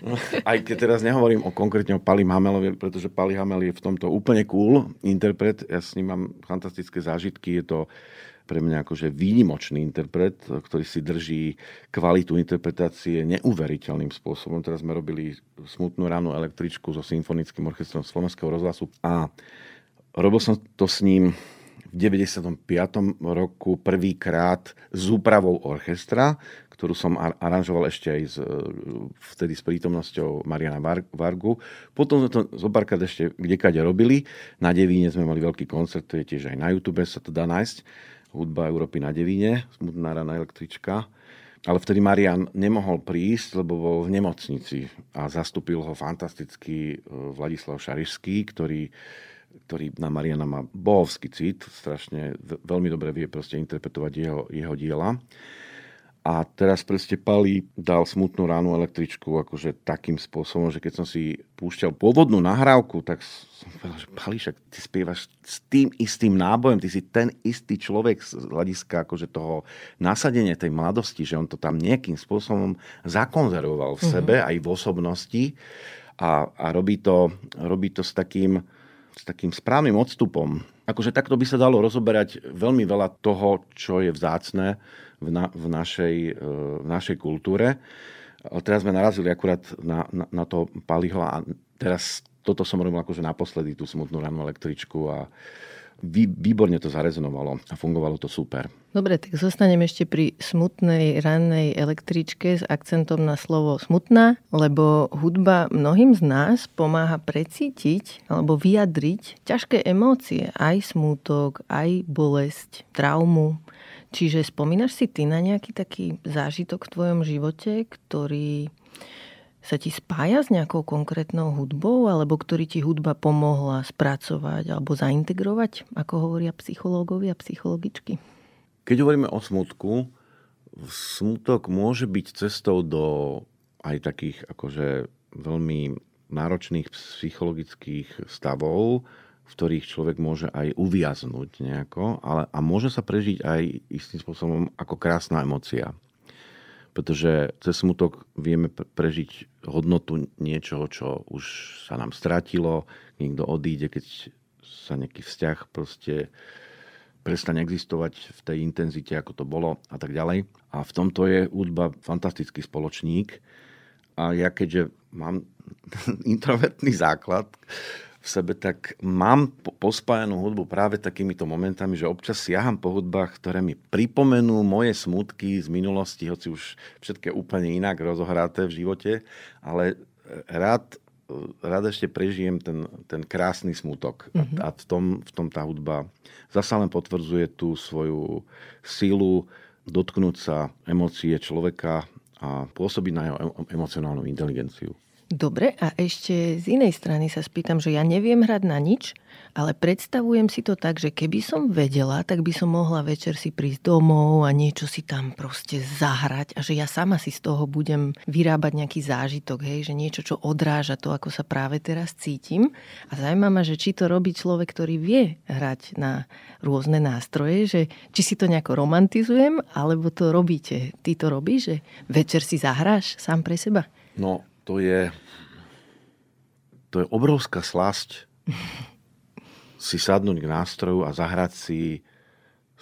Aj keď teraz nehovorím o konkrétne o Pali Hamelovi, pretože Pali Hamel je v tomto úplne cool interpret. Ja s ním mám fantastické zážitky. Je to pre mňa akože výnimočný interpret, ktorý si drží kvalitu interpretácie neuveriteľným spôsobom. Teraz sme robili smutnú ránu električku so symfonickým orchestrom Slovenského rozhlasu a robil som to s ním v 95. roku prvýkrát s úpravou orchestra, ktorú som aranžoval ešte aj s, e, vtedy s prítomnosťou Mariana Vargu. Potom sme to zo párkrát ešte kdekade robili. Na Devíne sme mali veľký koncert, to je tiež aj na YouTube sa to dá nájsť. Hudba Európy na Devíne, smutná rana električka. Ale vtedy Marian nemohol prísť, lebo bol v nemocnici a zastúpil ho fantastický e, Vladislav Šarišský, ktorý ktorý na Mariana má bohovský cit, strašne veľmi dobre vie interpretovať jeho, jeho diela. A teraz proste Pali dal smutnú ránu električku akože takým spôsobom, že keď som si púšťal pôvodnú nahrávku, tak som povedal, že Pali, však ty spievaš s tým istým nábojem, ty si ten istý človek z hľadiska akože toho nasadenia tej mladosti, že on to tam nejakým spôsobom zakonzervoval v sebe, mm-hmm. aj v osobnosti a, a robí, to, robí to s takým, s takým správnym odstupom. Akože takto by sa dalo rozoberať veľmi veľa toho, čo je vzácne v, na, v, našej, e, v našej kultúre. Teraz sme narazili akurát na, na, na to Paliho a teraz toto som robil akože naposledy, tú smutnú rannú električku a vý, výborne to zarezonovalo a fungovalo to super. Dobre, tak zostanem ešte pri smutnej rannej električke s akcentom na slovo smutná, lebo hudba mnohým z nás pomáha precítiť alebo vyjadriť ťažké emócie, aj smútok, aj bolesť, traumu. Čiže spomínaš si ty na nejaký taký zážitok v tvojom živote, ktorý sa ti spája s nejakou konkrétnou hudbou, alebo ktorý ti hudba pomohla spracovať alebo zaintegrovať, ako hovoria psychológovia a psychologičky? Keď hovoríme o smutku, smutok môže byť cestou do aj takých akože veľmi náročných psychologických stavov, v ktorých človek môže aj uviaznúť nejako, ale, a môže sa prežiť aj istým spôsobom ako krásna emocia. Pretože cez smutok vieme prežiť hodnotu niečoho, čo už sa nám stratilo, niekto odíde, keď sa nejaký vzťah proste prestane existovať v tej intenzite, ako to bolo a tak ďalej. A v tomto je údba fantastický spoločník. A ja keďže mám introvertný základ, v sebe, tak mám pospájanú hudbu práve takýmito momentami, že občas siaham po hudbách, ktoré mi pripomenú moje smutky z minulosti, hoci už všetké úplne inak rozohraté v živote, ale rád, rád ešte prežijem ten, ten krásny smutok. Mm-hmm. A, a v, tom, v tom tá hudba zasa len potvrdzuje tú svoju sílu dotknúť sa emócie človeka a pôsobiť na jeho emocionálnu inteligenciu. Dobre, a ešte z inej strany sa spýtam, že ja neviem hrať na nič, ale predstavujem si to tak, že keby som vedela, tak by som mohla večer si prísť domov a niečo si tam proste zahrať a že ja sama si z toho budem vyrábať nejaký zážitok, hej, že niečo, čo odráža to, ako sa práve teraz cítim. A zaujíma ma, že či to robí človek, ktorý vie hrať na rôzne nástroje, že či si to nejako romantizujem, alebo to robíte. Ty to robíš, že večer si zahráš sám pre seba? No, to je, to je obrovská slasť si sadnúť k nástroju a zahrať si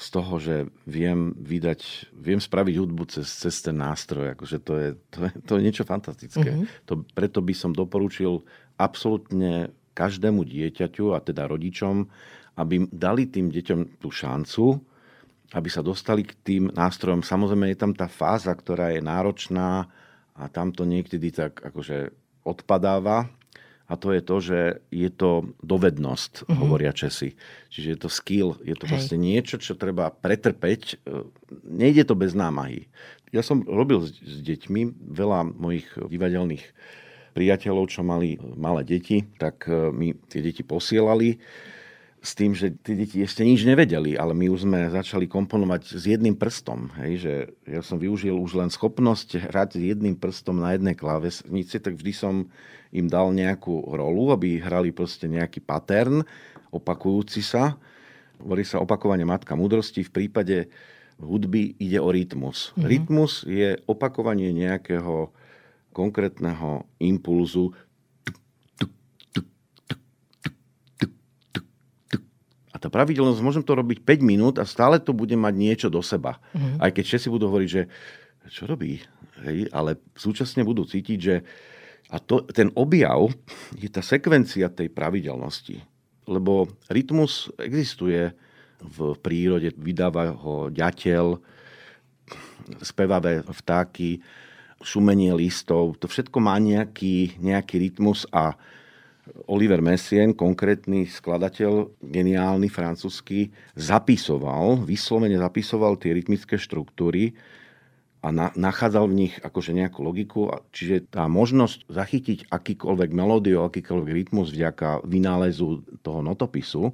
z toho, že viem vydať, viem spraviť hudbu cez, cez ten nástroj. Akože to, je, to, je, to je niečo fantastické. Mm-hmm. To, preto by som doporučil absolútne každému dieťaťu, a teda rodičom, aby dali tým deťom tú šancu, aby sa dostali k tým nástrojom. Samozrejme je tam tá fáza, ktorá je náročná, a tam to niekedy tak akože odpadáva. A to je to, že je to dovednosť, mm-hmm. hovoria Česi. Čiže je to skill, je to Hej. vlastne niečo, čo treba pretrpeť. Nejde to bez námahy. Ja som robil s, s deťmi, veľa mojich divadelných priateľov, čo mali malé deti, tak e, mi tie deti posielali s tým, že tie deti ešte nič nevedeli, ale my už sme začali komponovať s jedným prstom. Hej, že ja som využil už len schopnosť hrať s jedným prstom na jednej klávesnici, tak vždy som im dal nejakú rolu, aby hrali proste nejaký pattern, opakujúci sa. Hovorí sa opakovanie matka múdrosti. V prípade hudby ide o rytmus. Mm-hmm. Rytmus je opakovanie nejakého konkrétneho impulzu tá pravidelnosť, môžem to robiť 5 minút a stále to bude mať niečo do seba. Mm-hmm. Aj keď všetci budú hovoriť, že čo robí, hej, ale súčasne budú cítiť, že a to, ten objav je tá sekvencia tej pravidelnosti. Lebo rytmus existuje v prírode, vydáva ho ďateľ, spevavé vtáky, šumenie listov, to všetko má nejaký, nejaký rytmus a Oliver Messien, konkrétny skladateľ, geniálny francúzsky, zapisoval, vyslovene zapisoval tie rytmické štruktúry a na, nachádzal v nich akože nejakú logiku. Čiže tá možnosť zachytiť akýkoľvek melódiu, akýkoľvek rytmus vďaka vynálezu toho notopisu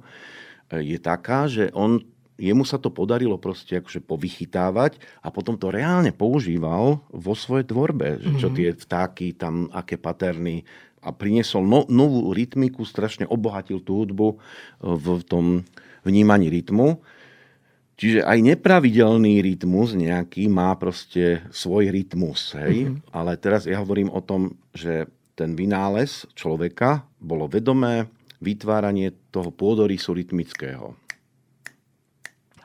je taká, že on jemu sa to podarilo proste akože povychytávať a potom to reálne používal vo svojej tvorbe. Že čo mhm. tie vtáky tam, aké paterny a priniesol no, novú rytmiku, strašne obohatil tú hudbu e, v tom vnímaní rytmu. Čiže aj nepravidelný rytmus nejaký má proste svoj rytmus. Hej? Mm-hmm. Ale teraz ja hovorím o tom, že ten vynález človeka bolo vedomé vytváranie toho pôdorysu rytmického.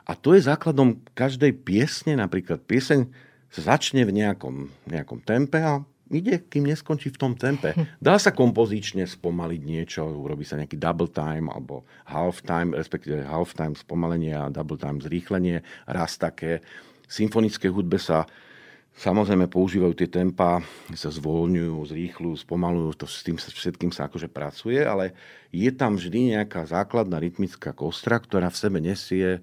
A to je základom každej piesne. Napríklad pieseň sa začne v nejakom, nejakom tempe a ide, kým neskončí v tom tempe. Dá sa kompozične spomaliť niečo, urobí sa nejaký double time alebo half time, respektíve half time spomalenie a double time zrýchlenie. Raz také. V symfonickej hudbe sa Samozrejme používajú tie tempa, sa zvoľňujú, zrýchľujú, spomalujú, to s tým všetkým sa akože pracuje, ale je tam vždy nejaká základná rytmická kostra, ktorá v sebe nesie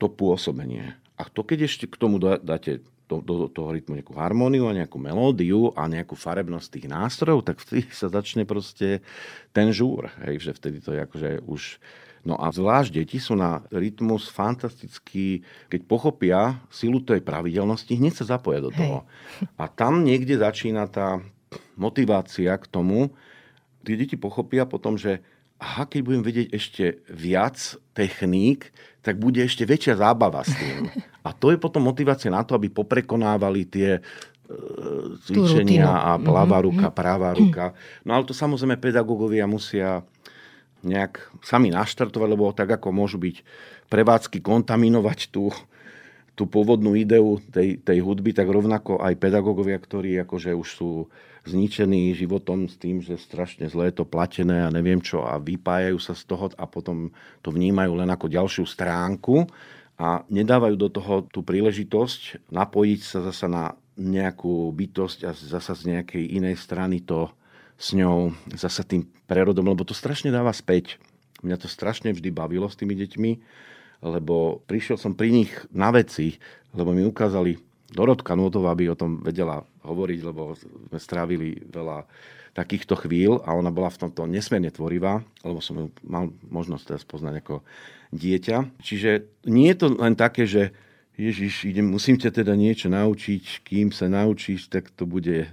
to pôsobenie. A to keď ešte k tomu dáte do, do, do toho rytmu nejakú harmóniu a nejakú melódiu a nejakú farebnosť tých nástrojov, tak vtedy sa začne proste ten žúr. Hej, že vtedy to je akože už... No a zvlášť deti sú na rytmus fantastický, keď pochopia silu tej pravidelnosti, hneď sa zapoja do toho. Hej. A tam niekde začína tá motivácia k tomu, tie deti pochopia potom, že aha, keď budem vedieť ešte viac techník, tak bude ešte väčšia zábava s tým. A to je potom motivácia na to, aby poprekonávali tie e, cvičenia a plavá mhm, ruka, mhm. pravá ruka. No ale to samozrejme pedagógovia musia nejak sami naštartovať, lebo tak ako môžu byť prevádzky kontaminovať tú, tú pôvodnú ideu tej, tej hudby, tak rovnako aj pedagógovia, ktorí akože už sú zničení životom s tým, že strašne zle je to platené a neviem čo a vypájajú sa z toho a potom to vnímajú len ako ďalšiu stránku a nedávajú do toho tú príležitosť napojiť sa zasa na nejakú bytosť a zasa z nejakej inej strany to s ňou, zasa tým prerodom, lebo to strašne dáva späť. Mňa to strašne vždy bavilo s tými deťmi, lebo prišiel som pri nich na veci, lebo mi ukázali Dorotka Nutová by o tom vedela hovoriť, lebo sme strávili veľa takýchto chvíľ a ona bola v tomto nesmierne tvorivá, lebo som ju mal možnosť teraz poznať ako dieťa. Čiže nie je to len také, že Ježiš, idem, musím ťa teda niečo naučiť, kým sa naučíš, tak to bude,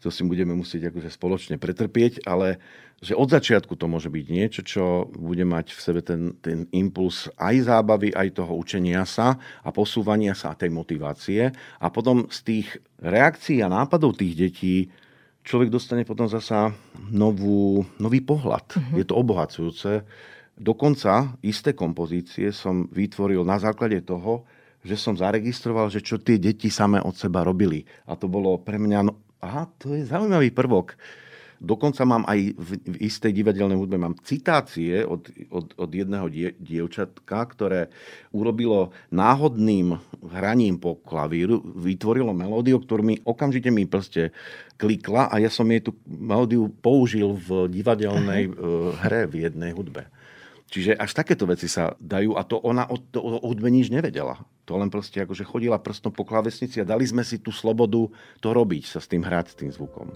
to si budeme musieť akože spoločne pretrpieť, ale že od začiatku to môže byť niečo, čo bude mať v sebe ten, ten impuls aj zábavy, aj toho učenia sa a posúvania sa a tej motivácie. A potom z tých reakcií a nápadov tých detí človek dostane potom zasa novú, nový pohľad. Uh-huh. Je to obohacujúce. Dokonca isté kompozície som vytvoril na základe toho, že som zaregistroval, že čo tie deti samé od seba robili. A to bolo pre mňa, no, aha, to je zaujímavý prvok Dokonca mám aj v, v istej divadelnej hudbe mám citácie od, od, od jedného die, dievčatka, ktoré urobilo náhodným hraním po klavíru, vytvorilo melódiu, ktorú mi okamžite mi proste klikla a ja som jej tú melódiu použil v divadelnej uh, hre v jednej hudbe. Čiže až takéto veci sa dajú a to ona o, to, o hudbe nič nevedela. To len proste akože chodila prstom po klavesnici a dali sme si tú slobodu to robiť, sa s tým hrať, s tým zvukom.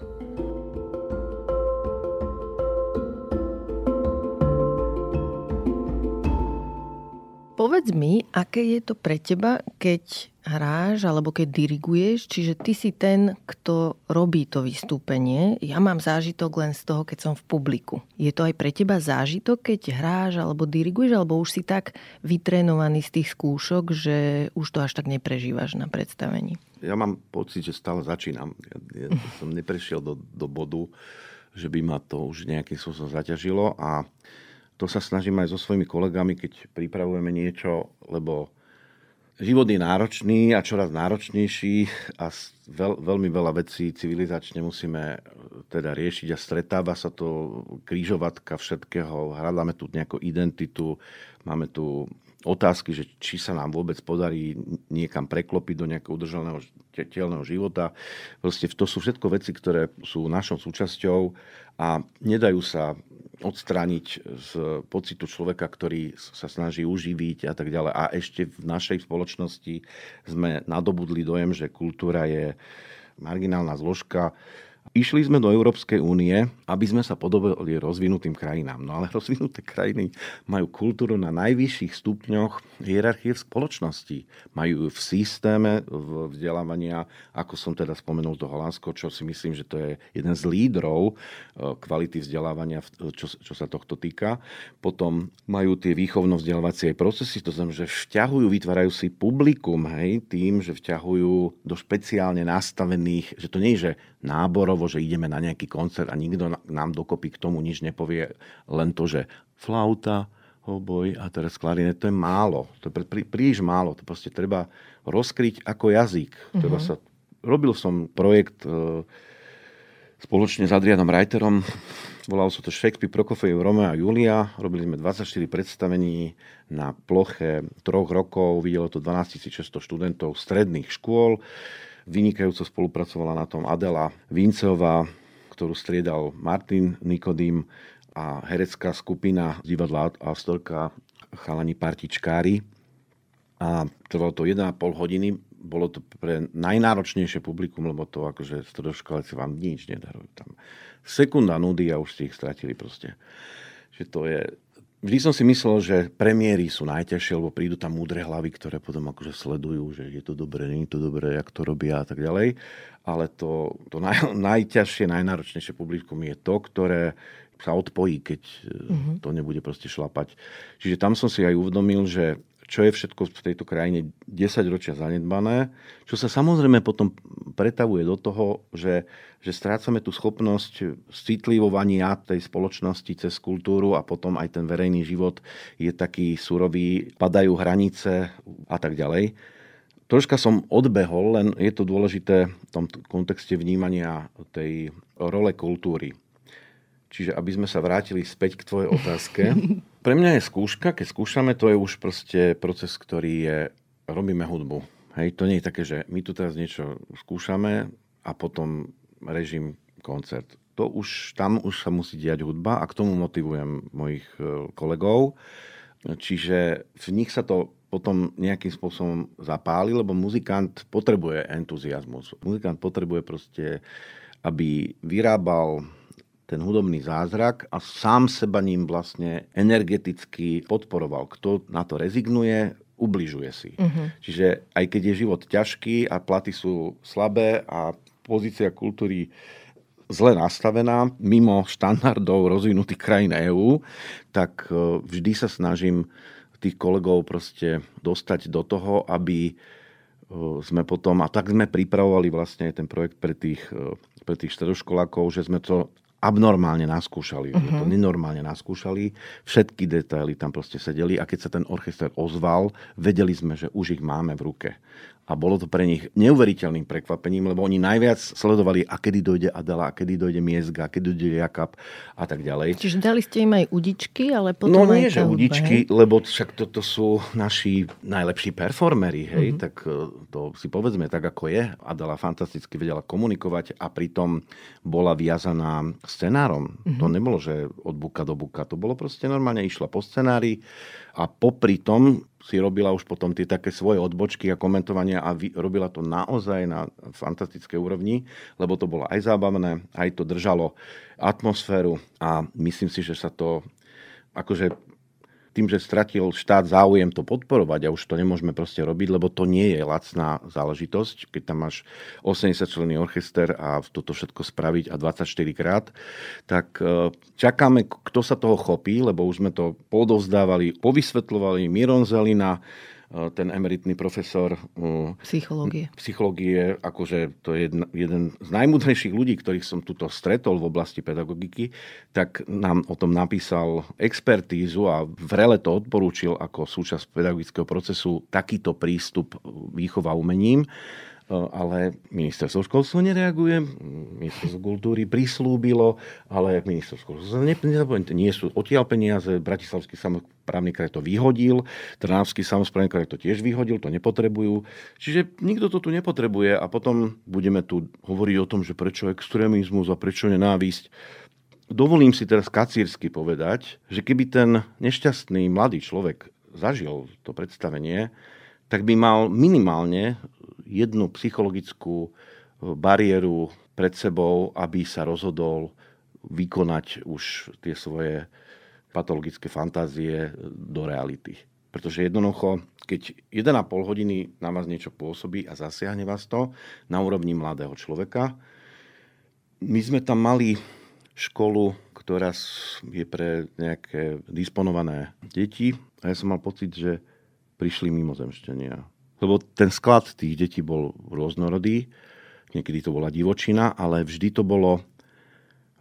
Povedz mi, aké je to pre teba, keď hráš alebo keď diriguješ, čiže ty si ten, kto robí to vystúpenie. Ja mám zážitok len z toho, keď som v publiku. Je to aj pre teba zážitok, keď hráš alebo diriguješ, alebo už si tak vytrénovaný z tých skúšok, že už to až tak neprežívaš na predstavení? Ja mám pocit, že stále začínam. Ja, ja som neprešiel do, do bodu, že by ma to už nejakým spôsobom zaťažilo a to sa snažím aj so svojimi kolegami, keď pripravujeme niečo, lebo život je náročný a čoraz náročnejší a veľ, veľmi veľa vecí civilizačne musíme teda riešiť a stretáva sa to krížovatka všetkého. Hľadáme tu nejakú identitu, máme tu otázky, že či sa nám vôbec podarí niekam preklopiť do nejakého udržaného telného života. Proste to sú všetko veci, ktoré sú našou súčasťou a nedajú sa odstrániť z pocitu človeka, ktorý sa snaží uživiť a tak ďalej. A ešte v našej spoločnosti sme nadobudli dojem, že kultúra je marginálna zložka Išli sme do Európskej únie, aby sme sa podobali rozvinutým krajinám. No ale rozvinuté krajiny majú kultúru na najvyšších stupňoch hierarchie v spoločnosti. Majú v systéme vzdelávania, ako som teda spomenul to Holandsko, čo si myslím, že to je jeden z lídrov e, kvality vzdelávania, čo, čo sa tohto týka. Potom majú tie výchovno-vzdelávacie procesy, to znamená, že vťahujú, vytvárajú si publikum hej, tým, že vťahujú do špeciálne nastavených, že to nie je, že náborovo, že ideme na nejaký koncert a nikto nám dokopy k tomu nič nepovie, len to, že flauta, hoboj a teraz klarinet, to je málo. To je prí, príliš málo. To proste treba rozkryť ako jazyk. Mm-hmm. Treba sa... Robil som projekt e, spoločne s Adrianom Reiterom. Volalo sa to Shakespeare, Prokofiev, Romeo a Julia. Robili sme 24 predstavení na ploche troch rokov. Videlo to 12 600 študentov stredných škôl. Vynikajúco spolupracovala na tom Adela Vincová, ktorú striedal Martin Nikodým a herecká skupina z divadla Astorka Chalani Partičkári. A trvalo to 1,5 hodiny. Bolo to pre najnáročnejšie publikum, lebo to akože stredoškoláci vám nič nedarujú. Tam sekunda nudy a už ste ich stratili proste. Že to je Vždy som si myslel, že premiéry sú najťažšie, lebo prídu tam múdre hlavy, ktoré potom akože sledujú, že je to dobré, nie je to dobré, jak to robia a tak ďalej. Ale to, to naj, najťažšie, najnáročnejšie publikum je to, ktoré sa odpojí, keď mm-hmm. to nebude proste šlapať. Čiže tam som si aj uvedomil, že čo je všetko v tejto krajine 10 ročia zanedbané, čo sa samozrejme potom pretavuje do toho, že, že strácame tú schopnosť citlivovania tej spoločnosti cez kultúru a potom aj ten verejný život je taký surový, padajú hranice a tak ďalej. Troška som odbehol, len je to dôležité v tom kontexte vnímania tej role kultúry. Čiže aby sme sa vrátili späť k tvojej otázke. Pre mňa je skúška, keď skúšame, to je už proste proces, ktorý je, robíme hudbu. Hej, to nie je také, že my tu teraz niečo skúšame a potom režim koncert. To už, tam už sa musí diať hudba a k tomu motivujem mojich e, kolegov. Čiže v nich sa to potom nejakým spôsobom zapáli, lebo muzikant potrebuje entuziasmus. Muzikant potrebuje proste, aby vyrábal ten hudobný zázrak a sám seba ním vlastne energeticky podporoval. Kto na to rezignuje, ubližuje si. Uh-huh. Čiže aj keď je život ťažký a platy sú slabé a pozícia kultúry zle nastavená, mimo štandardov rozvinutých krajín EÚ, tak e, vždy sa snažím tých kolegov proste dostať do toho, aby e, sme potom, a tak sme pripravovali vlastne ten projekt pre tých, e, pre tých stredoškolákov, že sme to abnormálne naskúšali, uh-huh. to mhm. nenormálne naskúšali, všetky detaily tam proste sedeli a keď sa ten orchester ozval, vedeli sme, že už ich máme v ruke a bolo to pre nich neuveriteľným prekvapením, lebo oni najviac sledovali, a kedy dojde Adela, a kedy dojde Miezga, a kedy dojde Jakab a tak ďalej. Čiže dali ste im aj udičky, ale potom No nie, že udičky, hej? lebo však toto sú naši najlepší performery, hej, mm-hmm. tak e, to si povedzme tak, ako je. Adela fantasticky vedela komunikovať a pritom bola viazaná scenárom. Mm-hmm. To nebolo, že od buka do buka, to bolo proste normálne, išla po scenári a popri tom si robila už potom tie také svoje odbočky a komentovania a vy, robila to naozaj na fantastickej úrovni, lebo to bolo aj zábavné, aj to držalo atmosféru a myslím si, že sa to akože tým, že stratil štát záujem to podporovať a už to nemôžeme proste robiť, lebo to nie je lacná záležitosť, keď tam máš 80 členný orchester a toto všetko spraviť a 24 krát, tak e, čakáme, kto sa toho chopí, lebo už sme to podovzdávali, povysvetľovali Miron Zelina, ten emeritný profesor psychológie. psychológie, akože to je jedna, jeden z najmudrejších ľudí, ktorých som tuto stretol v oblasti pedagogiky, tak nám o tom napísal expertízu a vrele to odporúčil ako súčasť pedagogického procesu takýto prístup výchova umením ale ministerstvo školstva nereaguje, ministerstvo kultúry prislúbilo, ale ministerstvo školstva nie sú odtiaľ peniaze, Bratislavský samozprávny kraj to vyhodil, Trnavský samozprávny kraj to tiež vyhodil, to nepotrebujú. Čiže nikto to tu nepotrebuje a potom budeme tu hovoriť o tom, že prečo extrémizmus a prečo nenávisť. Dovolím si teraz kacírsky povedať, že keby ten nešťastný mladý človek zažil to predstavenie, tak by mal minimálne jednu psychologickú eh, bariéru pred sebou, aby sa rozhodol vykonať už tie svoje patologické fantázie do reality. Pretože jednoducho, keď 1,5 hodiny na vás niečo pôsobí a zasiahne vás to na úrovni mladého človeka, my sme tam mali školu, ktorá je pre nejaké disponované deti a ja som mal pocit, že prišli mimozemšťania lebo ten sklad tých detí bol rôznorodý, niekedy to bola divočina, ale vždy to bolo,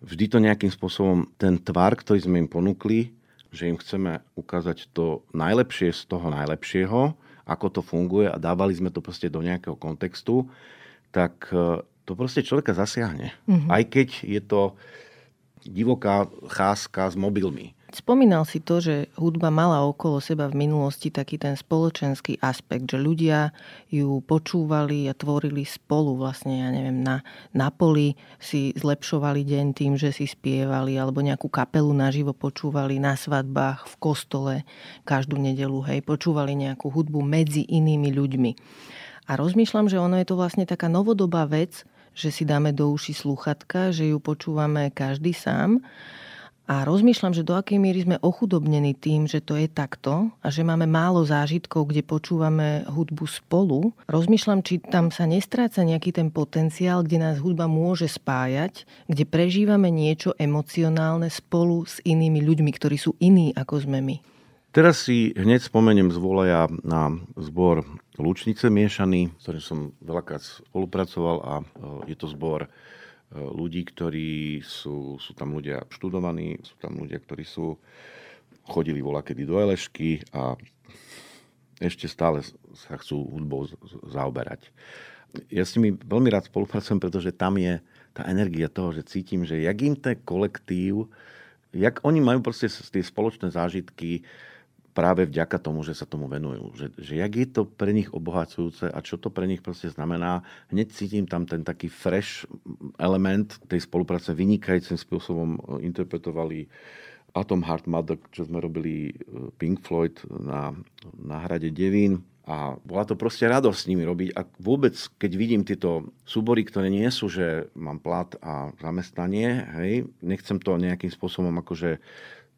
vždy to nejakým spôsobom, ten tvar, ktorý sme im ponúkli, že im chceme ukázať to najlepšie z toho najlepšieho, ako to funguje a dávali sme to proste do nejakého kontextu, tak e, to proste človeka zasiahne. Mm-hmm. Aj keď je to divoká cházka s mobilmi. Spomínal si to, že hudba mala okolo seba v minulosti taký ten spoločenský aspekt, že ľudia ju počúvali a tvorili spolu vlastne, ja neviem, na, na poli si zlepšovali deň tým, že si spievali alebo nejakú kapelu naživo počúvali na svadbách, v kostole každú nedelu, hej, počúvali nejakú hudbu medzi inými ľuďmi. A rozmýšľam, že ono je to vlastne taká novodobá vec, že si dáme do uši sluchatka, že ju počúvame každý sám a rozmýšľam, že do akej miery sme ochudobnení tým, že to je takto a že máme málo zážitkov, kde počúvame hudbu spolu. Rozmýšľam, či tam sa nestráca nejaký ten potenciál, kde nás hudba môže spájať, kde prežívame niečo emocionálne spolu s inými ľuďmi, ktorí sú iní ako sme my. Teraz si hneď spomeniem z volaja na zbor Lučnice miešaný, s ktorým som veľakrát spolupracoval a e, je to zbor ľudí, ktorí sú, sú tam ľudia študovaní, sú tam ľudia, ktorí sú chodili vola kedy do Elešky a ešte stále sa chcú hudbou zaoberať. Ja s nimi veľmi rád spolupracujem, pretože tam je tá energia toho, že cítim, že jak im ten kolektív, jak oni majú proste tie spoločné zážitky, práve vďaka tomu, že sa tomu venujú. Že, že jak je to pre nich obohacujúce a čo to pre nich proste znamená. Hneď cítim tam ten taký fresh element tej spolupráce. Vynikajúcim spôsobom interpretovali Atom Heart Mother, čo sme robili e, Pink Floyd na, na hrade Devín. A bola to proste radosť s nimi robiť. A vôbec, keď vidím tieto súbory, ktoré nie sú, že mám plat a zamestnanie, hej, nechcem to nejakým spôsobom akože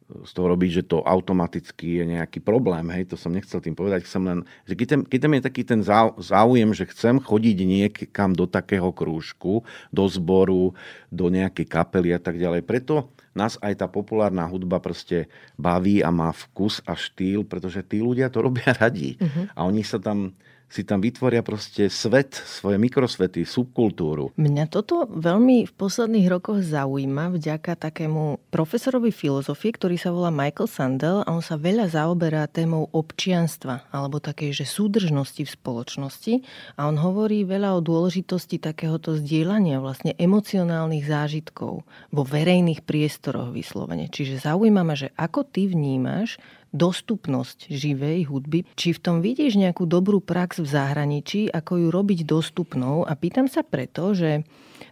z toho robiť, že to automaticky je nejaký problém. Hej, to som nechcel tým povedať. Chcem len, že keď tam, keď tam je taký ten záujem, že chcem chodiť niekam do takého krúžku, do zboru, do nejakej kapely a tak ďalej. Preto nás aj tá populárna hudba proste baví a má vkus a štýl, pretože tí ľudia to robia radi. Uh-huh. A oni sa tam si tam vytvoria proste svet, svoje mikrosvety, subkultúru. Mňa toto veľmi v posledných rokoch zaujíma vďaka takému profesorovi filozofie, ktorý sa volá Michael Sandel a on sa veľa zaoberá témou občianstva alebo takej, že súdržnosti v spoločnosti a on hovorí veľa o dôležitosti takéhoto zdieľania vlastne emocionálnych zážitkov vo verejných priestoroch vyslovene. Čiže zaujíma ma, že ako ty vnímaš dostupnosť živej hudby. Či v tom vidíš nejakú dobrú prax v zahraničí, ako ju robiť dostupnou? A pýtam sa preto, že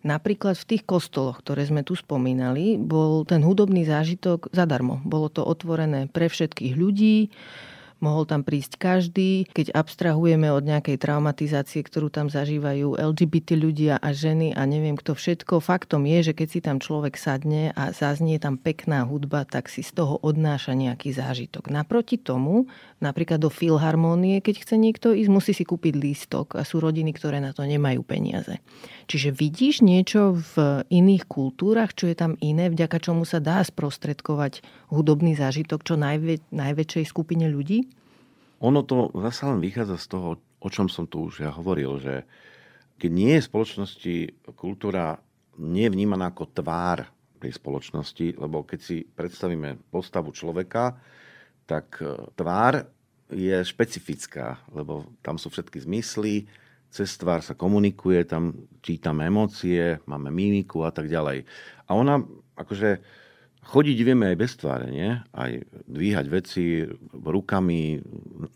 napríklad v tých kostoloch, ktoré sme tu spomínali, bol ten hudobný zážitok zadarmo. Bolo to otvorené pre všetkých ľudí mohol tam prísť každý. Keď abstrahujeme od nejakej traumatizácie, ktorú tam zažívajú LGBT ľudia a ženy a neviem kto všetko, faktom je, že keď si tam človek sadne a zaznie tam pekná hudba, tak si z toho odnáša nejaký zážitok. Naproti tomu, napríklad do filharmónie, keď chce niekto ísť, musí si kúpiť lístok a sú rodiny, ktoré na to nemajú peniaze. Čiže vidíš niečo v iných kultúrach, čo je tam iné, vďaka čomu sa dá sprostredkovať hudobný zážitok čo najvä, najväčšej skupine ľudí? Ono to zase len vychádza z toho, o čom som tu už ja hovoril, že keď nie je v spoločnosti kultúra nie je vnímaná ako tvár tej spoločnosti, lebo keď si predstavíme postavu človeka, tak e, tvár je špecifická, lebo tam sú všetky zmysly, cez tvár sa komunikuje, tam čítame emócie, máme mimiku a tak ďalej. A ona, akože, chodiť vieme aj bez tváre, nie? Aj dvíhať veci rukami,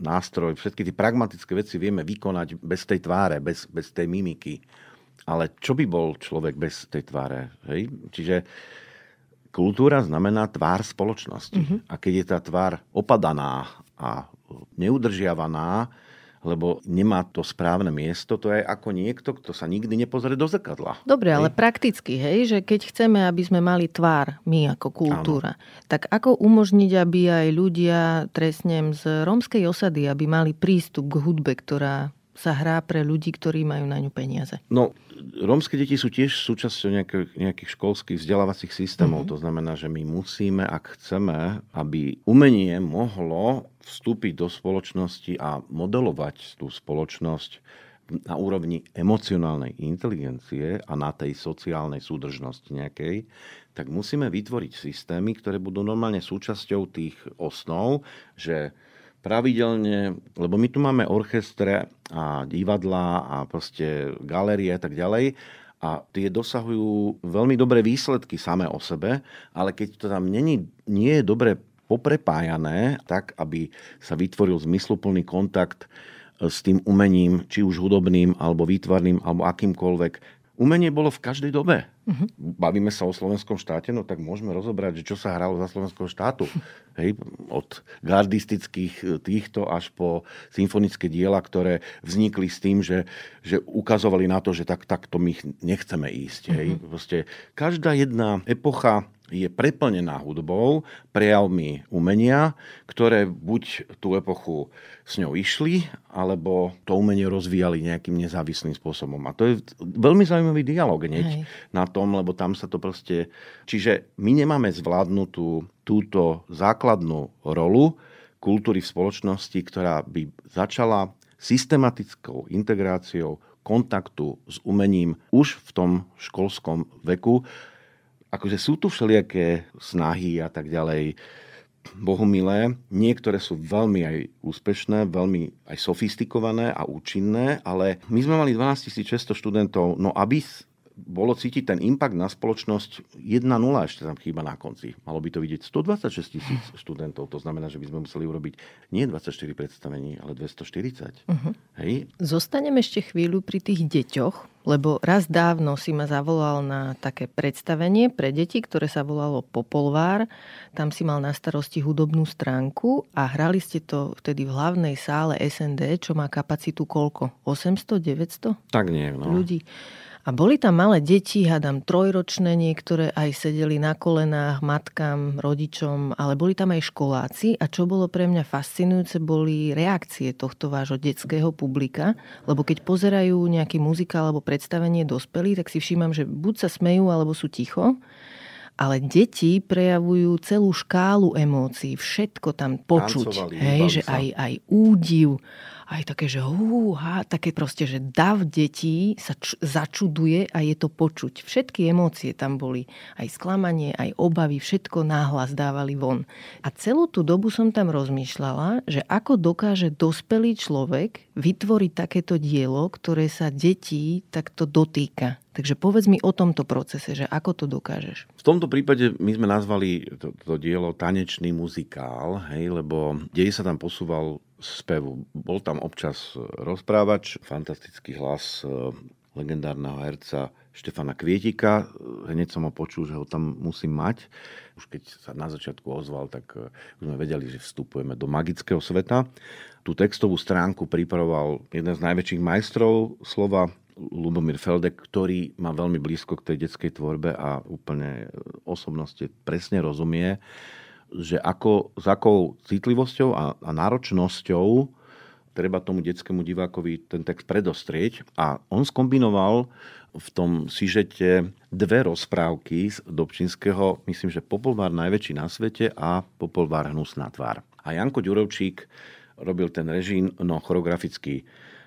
nástroj, všetky tie pragmatické veci vieme vykonať bez tej tváre, bez, bez tej mimiky. Ale čo by bol človek bez tej tváre? Hej? Čiže kultúra znamená tvár spoločnosti. Mm-hmm. A keď je tá tvár opadaná a neudržiavaná, lebo nemá to správne miesto, to je ako niekto, kto sa nikdy nepozrie do zrkadla. Dobre, hej. ale prakticky, hej, že keď chceme, aby sme mali tvár, my ako kultúra, Áno. tak ako umožniť, aby aj ľudia, trestnem z rómskej osady, aby mali prístup k hudbe, ktorá sa hrá pre ľudí, ktorí majú na ňu peniaze? No, rómske deti sú tiež súčasťou nejakých, nejakých školských vzdelávacích systémov. Mm-hmm. To znamená, že my musíme, ak chceme, aby umenie mohlo vstúpiť do spoločnosti a modelovať tú spoločnosť na úrovni emocionálnej inteligencie a na tej sociálnej súdržnosti nejakej, tak musíme vytvoriť systémy, ktoré budú normálne súčasťou tých osnov, že pravidelne, lebo my tu máme orchestre a divadlá a proste galerie a tak ďalej a tie dosahujú veľmi dobré výsledky samé o sebe, ale keď to tam není, nie je dobre poprepájané, tak aby sa vytvoril zmysluplný kontakt s tým umením, či už hudobným, alebo výtvarným, alebo akýmkoľvek, Umenie bolo v každej dobe. Uh-huh. Bavíme sa o slovenskom štáte, no tak môžeme rozobrať, že čo sa hralo za slovenského štátu. Hej, od gardistických e, týchto až po symfonické diela, ktoré vznikli s tým, že, že ukazovali na to, že tak, takto my nechceme ísť. Hej. Uh-huh. Proste každá jedna epocha je preplnená hudbou, prejavmi umenia, ktoré buď tú epochu s ňou išli, alebo to umenie rozvíjali nejakým nezávislým spôsobom. A to je veľmi zaujímavý dialog hneď na tom, lebo tam sa to proste... Čiže my nemáme zvládnutú túto základnú rolu kultúry v spoločnosti, ktorá by začala systematickou integráciou kontaktu s umením už v tom školskom veku, akože sú tu všelijaké snahy a tak ďalej, bohumilé. Niektoré sú veľmi aj úspešné, veľmi aj sofistikované a účinné, ale my sme mali 12 600 študentov, no aby bolo cítiť ten impact na spoločnosť 1-0 ešte tam chýba na konci. Malo by to vidieť 126 tisíc študentov. To znamená, že by sme museli urobiť nie 24 predstavení, ale 240. Uh-huh. Hej? Zostanem ešte chvíľu pri tých deťoch, lebo raz dávno si ma zavolal na také predstavenie pre deti, ktoré sa volalo Popolvár. Tam si mal na starosti hudobnú stránku a hrali ste to vtedy v hlavnej sále SND, čo má kapacitu koľko? 800, 900? Tak nie, no. Ľudí. A boli tam malé deti, hádam trojročné, niektoré aj sedeli na kolenách matkám, rodičom, ale boli tam aj školáci. A čo bolo pre mňa fascinujúce, boli reakcie tohto vášho detského publika, lebo keď pozerajú nejaký muzikál alebo predstavenie dospelí, tak si všímam, že buď sa smejú, alebo sú ticho, ale deti prejavujú celú škálu emócií, všetko tam počuť. Tancovali, hej, že aj, aj údiv, aj také, že húha, také proste, že dav detí sa č- začuduje a je to počuť. Všetky emócie tam boli, aj sklamanie, aj obavy, všetko náhlas dávali von. A celú tú dobu som tam rozmýšľala, že ako dokáže dospelý človek vytvoriť takéto dielo, ktoré sa detí takto dotýka. Takže povedz mi o tomto procese, že ako to dokážeš. V tomto prípade my sme nazvali to, to dielo tanečný muzikál, hej, lebo dej sa tam posúval spevu. Bol tam občas rozprávač, fantastický hlas e, legendárneho herca Štefana Kvietika. Hneď som ho počul, že ho tam musím mať. Už keď sa na začiatku ozval, tak e, už sme vedeli, že vstupujeme do magického sveta. Tú textovú stránku pripravoval jeden z najväčších majstrov slova, Lubomír Feldek, ktorý má veľmi blízko k tej detskej tvorbe a úplne osobnosti presne rozumie, že ako, s akou citlivosťou a, a náročnosťou treba tomu detskému divákovi ten text predostrieť. A on skombinoval v tom sižete dve rozprávky z Dobčinského, myslím, že Popolvár najväčší na svete a Popolvár hnusná tvár. A Janko Ďurovčík robil ten režim, no choreografický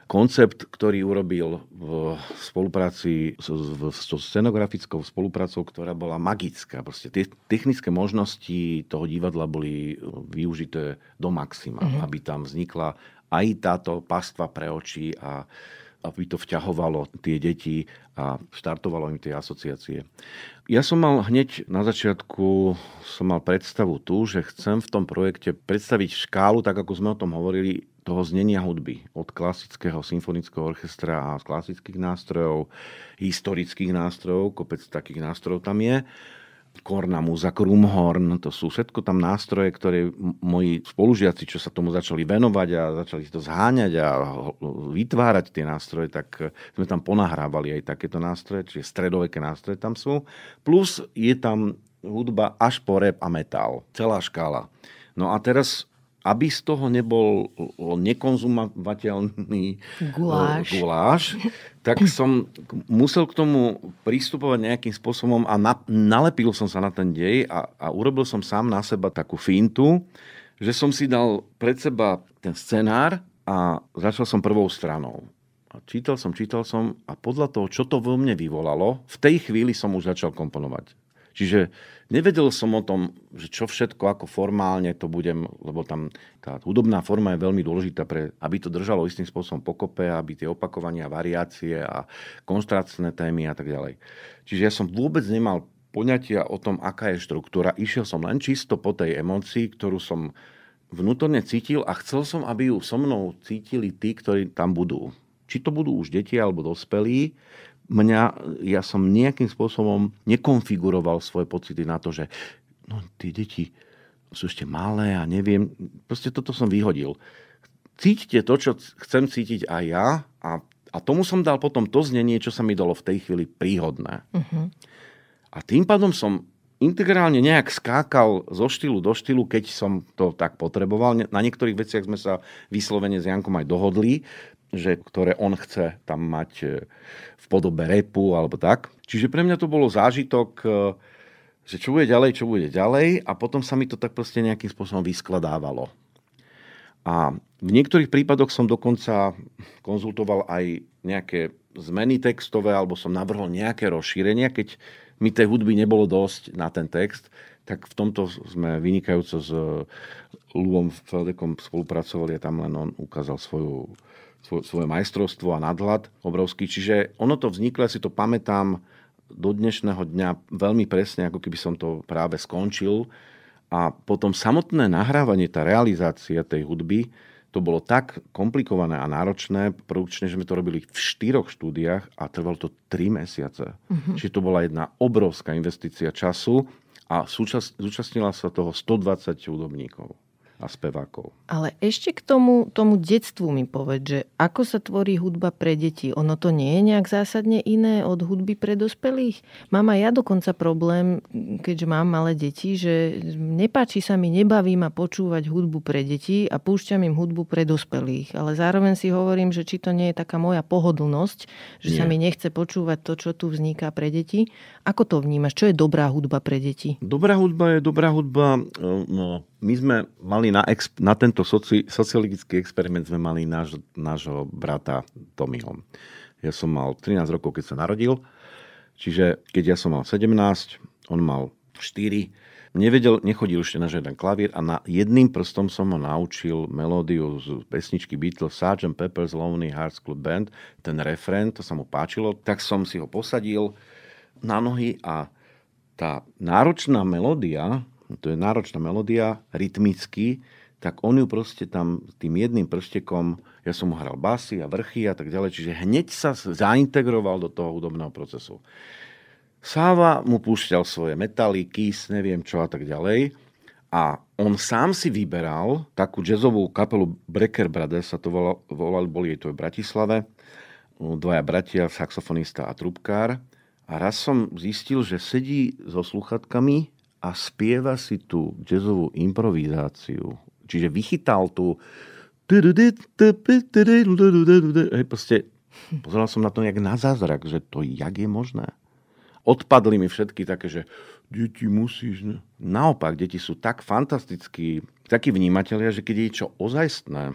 koncept, ktorý urobil v spolupráci so scenografickou spoluprácou, ktorá bola magická. Proste tie technické možnosti toho divadla boli využité do maxima, uh-huh. aby tam vznikla aj táto pastva pre oči a aby to vťahovalo tie deti a štartovalo im tie asociácie. Ja som mal hneď na začiatku som mal predstavu tu, že chcem v tom projekte predstaviť škálu, tak ako sme o tom hovorili, toho znenia hudby. Od klasického symfonického orchestra a klasických nástrojov, historických nástrojov, kopec takých nástrojov tam je kornamuza, krumhorn, to sú všetko tam nástroje, ktoré moji spolužiaci, čo sa tomu začali venovať a začali to zháňať a vytvárať tie nástroje, tak sme tam ponahrávali aj takéto nástroje, čiže stredoveké nástroje tam sú. Plus je tam hudba až po rap a metal. Celá škála. No a teraz aby z toho nebol nekonzumovateľný guláš. guláš, tak som musel k tomu pristupovať nejakým spôsobom a na, nalepil som sa na ten dej a, a urobil som sám na seba takú fintu, že som si dal pred seba ten scenár a začal som prvou stranou. A čítal som, čítal som a podľa toho, čo to vo mne vyvolalo, v tej chvíli som už začal komponovať. Čiže nevedel som o tom, že čo všetko, ako formálne to budem, lebo tam tá hudobná forma je veľmi dôležitá, pre, aby to držalo istým spôsobom pokope, aby tie opakovania, variácie a konštrácne témy a tak ďalej. Čiže ja som vôbec nemal poňatia o tom, aká je štruktúra. Išiel som len čisto po tej emocii, ktorú som vnútorne cítil a chcel som, aby ju so mnou cítili tí, ktorí tam budú. Či to budú už deti alebo dospelí, mňa, ja som nejakým spôsobom nekonfiguroval svoje pocity na to, že no, tie deti sú ešte malé a neviem. Proste toto som vyhodil. Cítite to, čo chcem cítiť aj ja a, a tomu som dal potom to znenie, čo sa mi dalo v tej chvíli príhodné. Uh-huh. A tým pádom som integrálne nejak skákal zo štýlu do štýlu, keď som to tak potreboval. Na niektorých veciach sme sa vyslovene s Jankom aj dohodli že, ktoré on chce tam mať e, v podobe repu alebo tak. Čiže pre mňa to bolo zážitok, e, že čo bude ďalej, čo bude ďalej a potom sa mi to tak proste nejakým spôsobom vyskladávalo. A v niektorých prípadoch som dokonca konzultoval aj nejaké zmeny textové alebo som navrhol nejaké rozšírenia, keď mi tej hudby nebolo dosť na ten text, tak v tomto sme vynikajúco s Lubom Feldekom spolupracovali a tam len on ukázal svoju svoje majstrovstvo a nadhľad obrovský. Čiže ono to vzniklo, ja si to pamätám do dnešného dňa veľmi presne, ako keby som to práve skončil. A potom samotné nahrávanie, tá realizácia tej hudby, to bolo tak komplikované a náročné, produkčne, že sme to robili v štyroch štúdiách a trvalo to tri mesiace. Uh-huh. Čiže to bola jedna obrovská investícia času a zúčastnila sa toho 120 hudobníkov a spevákov. Ale ešte k tomu, tomu detstvu mi povedz, že ako sa tvorí hudba pre deti? Ono to nie je nejak zásadne iné od hudby pre dospelých? Mám aj ja dokonca problém, keďže mám malé deti, že nepáči sa mi, nebaví ma počúvať hudbu pre deti a púšťam im hudbu pre dospelých. Ale zároveň si hovorím, že či to nie je taká moja pohodlnosť, že nie. sa mi nechce počúvať to, čo tu vzniká pre deti. Ako to vnímaš? Čo je dobrá hudba pre deti? Dobrá hudba je dobrá hudba, no, my sme mali na, ex, na tento soci, sociologický experiment sme mali náš, nášho brata Tomiho. Ja som mal 13 rokov, keď sa narodil, čiže keď ja som mal 17, on mal 4, nevedel, nechodil ešte na žiaden klavír a na jedným prstom som ho naučil melódiu z pesničky Beatles Sgt. Pepper's Lonely Hearts Club Band, ten refrén, to sa mu páčilo, tak som si ho posadil na nohy a tá náročná melódia, to je náročná melódia, rytmicky, tak on ju proste tam tým jedným prštekom, ja som hral basy a vrchy a tak ďalej, čiže hneď sa zaintegroval do toho hudobného procesu. Sáva mu púšťal svoje metaly, Kiss, neviem čo a tak ďalej. A on sám si vyberal takú jazzovú kapelu Brecker Brothers, sa to volali, boli jej to v Bratislave, dvaja bratia, saxofonista a trubkár. A raz som zistil, že sedí so sluchatkami a spieva si tú jazzovú improvizáciu. Čiže vychytal tú proste pozeral som na to jak na zázrak, že to jak je možné. Odpadli mi všetky také, že deti musíš... Ne? Naopak, deti sú tak fantastickí, takí vnímatelia, že keď je čo ozajstné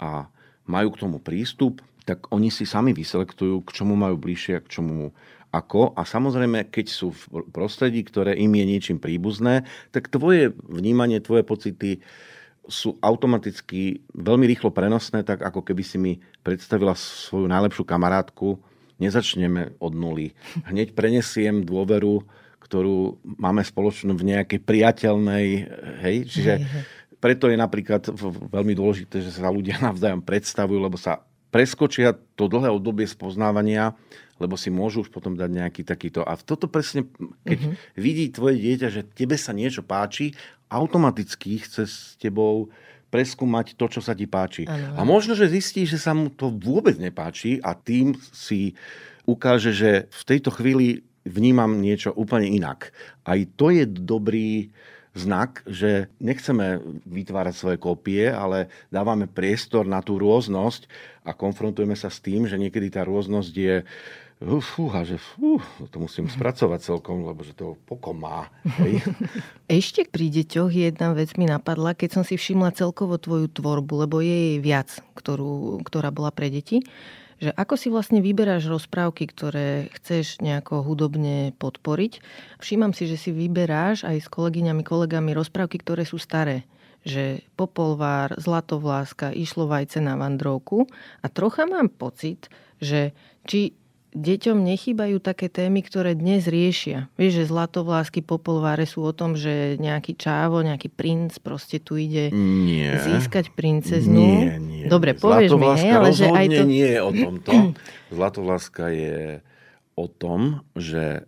a majú k tomu prístup, tak oni si sami vyselektujú, k čomu majú bližšie a k čomu ako. A samozrejme, keď sú v prostredí, ktoré im je niečím príbuzné, tak tvoje vnímanie, tvoje pocity sú automaticky veľmi rýchlo prenosné, tak ako keby si mi predstavila svoju najlepšiu kamarátku. Nezačneme od nuly. Hneď prenesiem dôveru, ktorú máme spoločnú v nejakej priateľnej, hej, čiže preto je napríklad veľmi dôležité, že sa ľudia navzájom predstavujú, lebo sa preskočia to dlhé obdobie spoznávania, lebo si môžu už potom dať nejaký takýto. A toto presne, keď uh-huh. vidí tvoje dieťa, že tebe sa niečo páči, automaticky chce s tebou preskúmať to, čo sa ti páči. Ano. A možno, že zistí, že sa mu to vôbec nepáči a tým si ukáže, že v tejto chvíli vnímam niečo úplne inak. Aj to je dobrý znak, že nechceme vytvárať svoje kópie, ale dávame priestor na tú rôznosť a konfrontujeme sa s tým, že niekedy tá rôznosť je fúha, že fú, to musím spracovať celkom, lebo že to pokom má. Hej. Ešte pri deťoch jedna vec mi napadla, keď som si všimla celkovo tvoju tvorbu, lebo je jej viac, ktorú, ktorá bola pre deti že ako si vlastne vyberáš rozprávky, ktoré chceš nejako hudobne podporiť. Všímam si, že si vyberáš aj s kolegyňami, kolegami rozprávky, ktoré sú staré že Popolvár, Zlatovláska, Išlo vajce na vandrovku a trocha mám pocit, že či deťom nechýbajú také témy, ktoré dnes riešia. Vieš, že zlatovlásky popolváre sú o tom, že nejaký čávo, nejaký princ proste tu ide nie. získať princeznu. Nie, nie. Dobre, povieš mi, hej, ale že aj to... nie je o tomto. Zlatovláska je o tom, že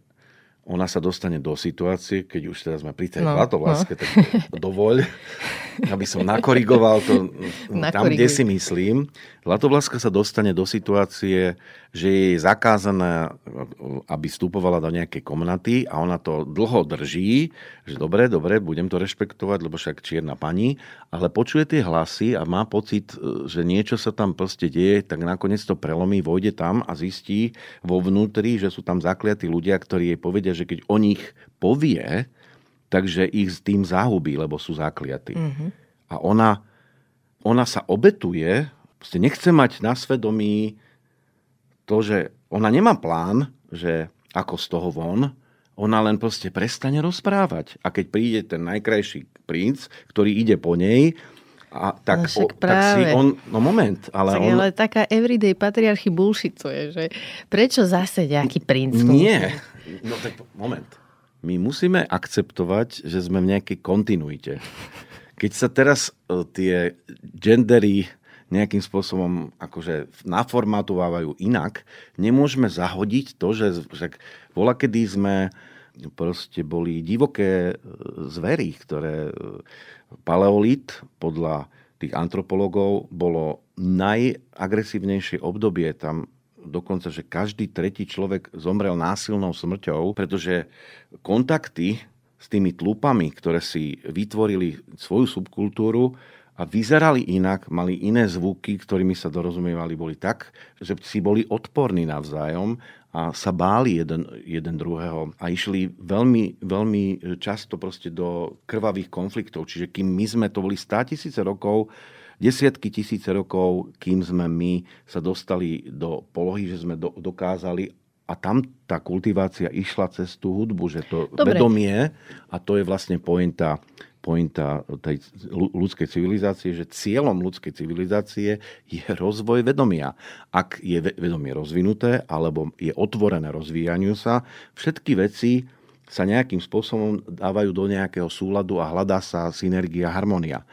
ona sa dostane do situácie, keď už teraz sme pri tej no, zlatovláske, no. tak dovoľ, aby som nakorigoval to tam, kde si myslím. Zlatovláska sa dostane do situácie, že je jej zakázané, aby vstupovala do nejakej komnaty a ona to dlho drží, že dobre, dobre, budem to rešpektovať, lebo však čierna pani, ale počuje tie hlasy a má pocit, že niečo sa tam proste deje, tak nakoniec to prelomí, vojde tam a zistí vo vnútri, že sú tam zakliatí ľudia, ktorí jej povedia, že keď o nich povie, takže ich s tým zahubí, lebo sú zakliatí. Mm-hmm. A ona, ona sa obetuje, nechce mať na svedomí to, že ona nemá plán, že ako z toho von, ona len proste prestane rozprávať. A keď príde ten najkrajší princ, ktorý ide po nej, a tak, no o, tak si on, no moment, ale tak, on... Ale taká everyday patriarchy bullshit to je, že prečo zase nejaký princ? Nie, no tak moment. My musíme akceptovať, že sme v nejakej kontinuite. Keď sa teraz uh, tie gendery nejakým spôsobom akože naformatovávajú inak, nemôžeme zahodiť to, že, že bola kedy sme proste boli divoké e, zvery, ktoré e, paleolit podľa tých antropologov bolo najagresívnejšie obdobie. Tam dokonca, že každý tretí človek zomrel násilnou smrťou, pretože kontakty s tými tlupami, ktoré si vytvorili svoju subkultúru, a vyzerali inak, mali iné zvuky, ktorými sa dorozumievali, boli tak, že si boli odporní navzájom a sa báli jeden, jeden druhého a išli veľmi, veľmi často proste do krvavých konfliktov. Čiže kým my sme to boli stá tisíce rokov, desiatky tisíce rokov, kým sme my sa dostali do polohy, že sme do, dokázali a tam tá kultivácia išla cez tú hudbu, že to Dobre. vedomie, a to je vlastne pointa pointa tej ľudskej civilizácie, že cieľom ľudskej civilizácie je rozvoj vedomia. Ak je vedomie rozvinuté alebo je otvorené rozvíjaniu sa, všetky veci sa nejakým spôsobom dávajú do nejakého súladu a hľadá sa synergia, harmonia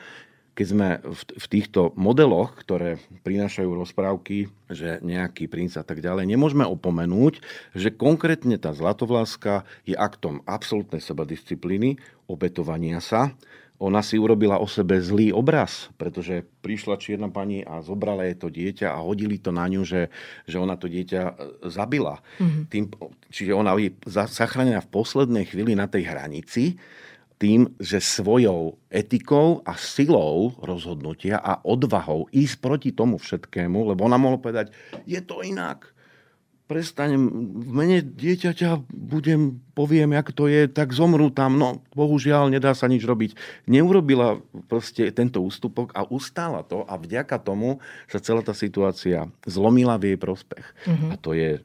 keď sme v, týchto modeloch, ktoré prinášajú rozprávky, že nejaký princ a tak ďalej, nemôžeme opomenúť, že konkrétne tá zlatovláska je aktom absolútnej sebadisciplíny, obetovania sa. Ona si urobila o sebe zlý obraz, pretože prišla čierna pani a zobrala jej to dieťa a hodili to na ňu, že, že ona to dieťa e, zabila. Mm-hmm. Tým, čiže ona je zachránená v poslednej chvíli na tej hranici, tým, že svojou etikou a silou rozhodnutia a odvahou ísť proti tomu všetkému, lebo ona mohla povedať, je to inak. prestanem, v mene dieťaťa budem, poviem, jak to je, tak zomru tam. No, bohužiaľ, nedá sa nič robiť. Neurobila proste tento ústupok a ustála to a vďaka tomu sa celá tá situácia zlomila v jej prospech. Mm-hmm. A to je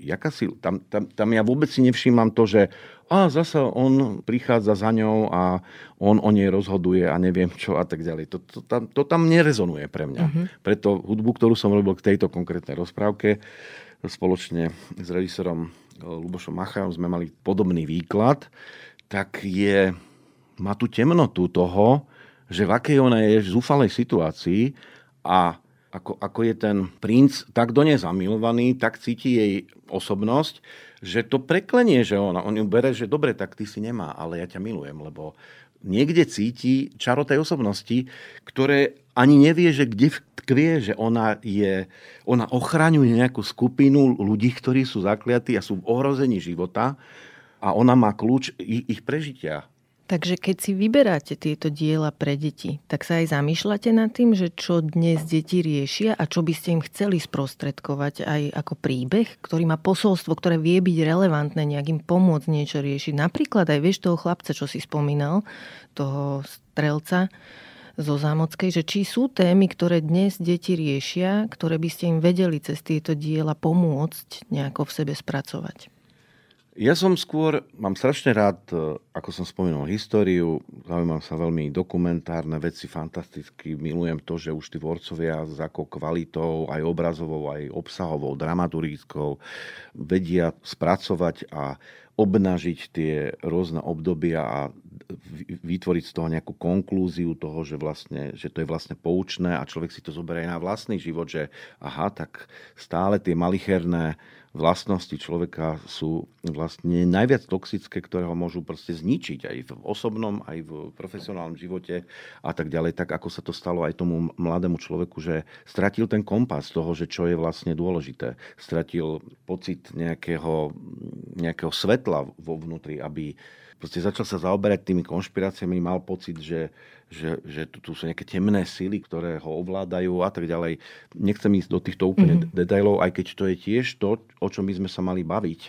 jaká si, tam, tam, tam ja vôbec si nevšímam to, že a zase on prichádza za ňou a on o nej rozhoduje a neviem čo a tak ďalej. To, to, tam, to tam nerezonuje pre mňa. Uh-huh. Preto hudbu, ktorú som robil k tejto konkrétnej rozprávke, spoločne s režisérom Lubošom Machajom sme mali podobný výklad, tak je, má tú temnotu toho, že v akej ona je v zúfalej situácii a ako, ako je ten princ tak do nej zamilovaný, tak cíti jej osobnosť, že to preklenie, že ona, on ju bere, že dobre, tak ty si nemá, ale ja ťa milujem, lebo niekde cíti čaro tej osobnosti, ktoré ani nevie, že kde tkvie, že ona je, ona ochraňuje nejakú skupinu ľudí, ktorí sú zakliatí a sú v ohrození života a ona má kľúč ich, ich prežitia. Takže keď si vyberáte tieto diela pre deti, tak sa aj zamýšľate nad tým, že čo dnes deti riešia a čo by ste im chceli sprostredkovať aj ako príbeh, ktorý má posolstvo, ktoré vie byť relevantné, nejak im pomôcť niečo riešiť. Napríklad aj vieš toho chlapca, čo si spomínal, toho strelca zo Zámockej, že či sú témy, ktoré dnes deti riešia, ktoré by ste im vedeli cez tieto diela pomôcť nejako v sebe spracovať. Ja som skôr, mám strašne rád, e, ako som spomínal, históriu, zaujímam sa veľmi dokumentárne veci, fantasticky, milujem to, že už tí tvorcovia s akou kvalitou, aj obrazovou, aj obsahovou, dramaturgickou, vedia spracovať a obnažiť tie rôzne obdobia a vytvoriť z toho nejakú konklúziu toho, že, vlastne, že to je vlastne poučné a človek si to zoberie na vlastný život, že aha, tak stále tie malicherné vlastnosti človeka sú vlastne najviac toxické, ktoré ho môžu proste zničiť aj v osobnom, aj v profesionálnom živote a tak ďalej, tak ako sa to stalo aj tomu mladému človeku, že stratil ten kompas toho, že čo je vlastne dôležité. Stratil pocit nejakého, nejakého svetla vo vnútri, aby proste začal sa zaoberať tými konšpiráciami, mal pocit, že, že, že tu, tu sú nejaké temné síly, ktoré ho ovládajú a tak ďalej. Nechcem ísť do týchto úplne mm-hmm. detailov, aj keď to je tiež to, o čom by sme sa mali baviť.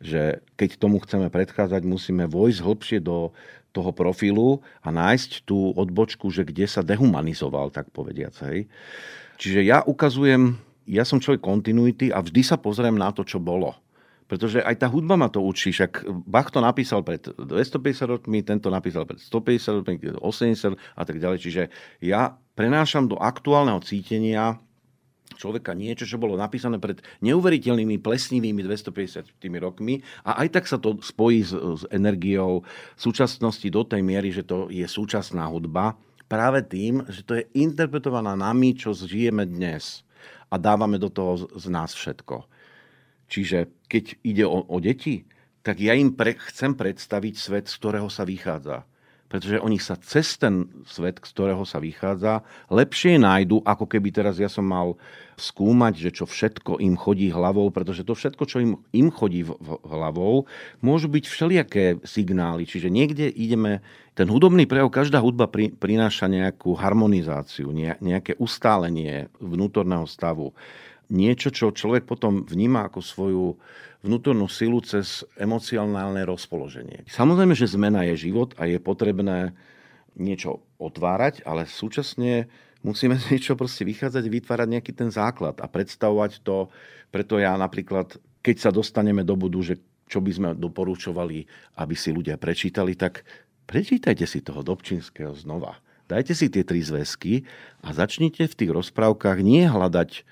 Že keď tomu chceme predchádzať, musíme vojsť hlbšie do toho profilu a nájsť tú odbočku, že kde sa dehumanizoval, tak povediac. Hej. Čiže ja ukazujem, ja som človek kontinuity a vždy sa pozriem na to, čo bolo pretože aj tá hudba ma to učí. Však Bach to napísal pred 250 rokmi, tento napísal pred 150 rokmi, 80 a tak ďalej. Čiže ja prenášam do aktuálneho cítenia človeka niečo, čo bolo napísané pred neuveriteľnými plesnivými 250 rokmi a aj tak sa to spojí s, s energiou súčasnosti do tej miery, že to je súčasná hudba práve tým, že to je interpretovaná nami, čo žijeme dnes a dávame do toho z nás všetko. Čiže keď ide o, o deti, tak ja im pre, chcem predstaviť svet, z ktorého sa vychádza. Pretože oni sa cez ten svet, z ktorého sa vychádza, lepšie nájdu, ako keby teraz ja som mal skúmať, že čo všetko im chodí hlavou, pretože to všetko, čo im, im chodí v, v hlavou, môžu byť všelijaké signály. Čiže niekde ideme, ten hudobný prejav, každá hudba pri, prináša nejakú harmonizáciu, ne, nejaké ustálenie vnútorného stavu niečo, čo človek potom vníma ako svoju vnútornú silu cez emocionálne rozpoloženie. Samozrejme, že zmena je život a je potrebné niečo otvárať, ale súčasne musíme z niečo proste vychádzať, vytvárať nejaký ten základ a predstavovať to. Preto ja napríklad, keď sa dostaneme do budu, že čo by sme doporučovali, aby si ľudia prečítali, tak prečítajte si toho Dobčinského znova. Dajte si tie tri zväzky a začnite v tých rozprávkach nie hľadať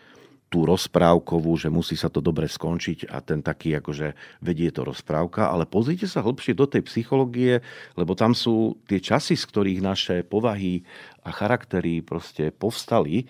tú rozprávkovú, že musí sa to dobre skončiť a ten taký akože vedie to rozprávka, ale pozrite sa hlbšie do tej psychológie, lebo tam sú tie časy, z ktorých naše povahy a charaktery proste povstali.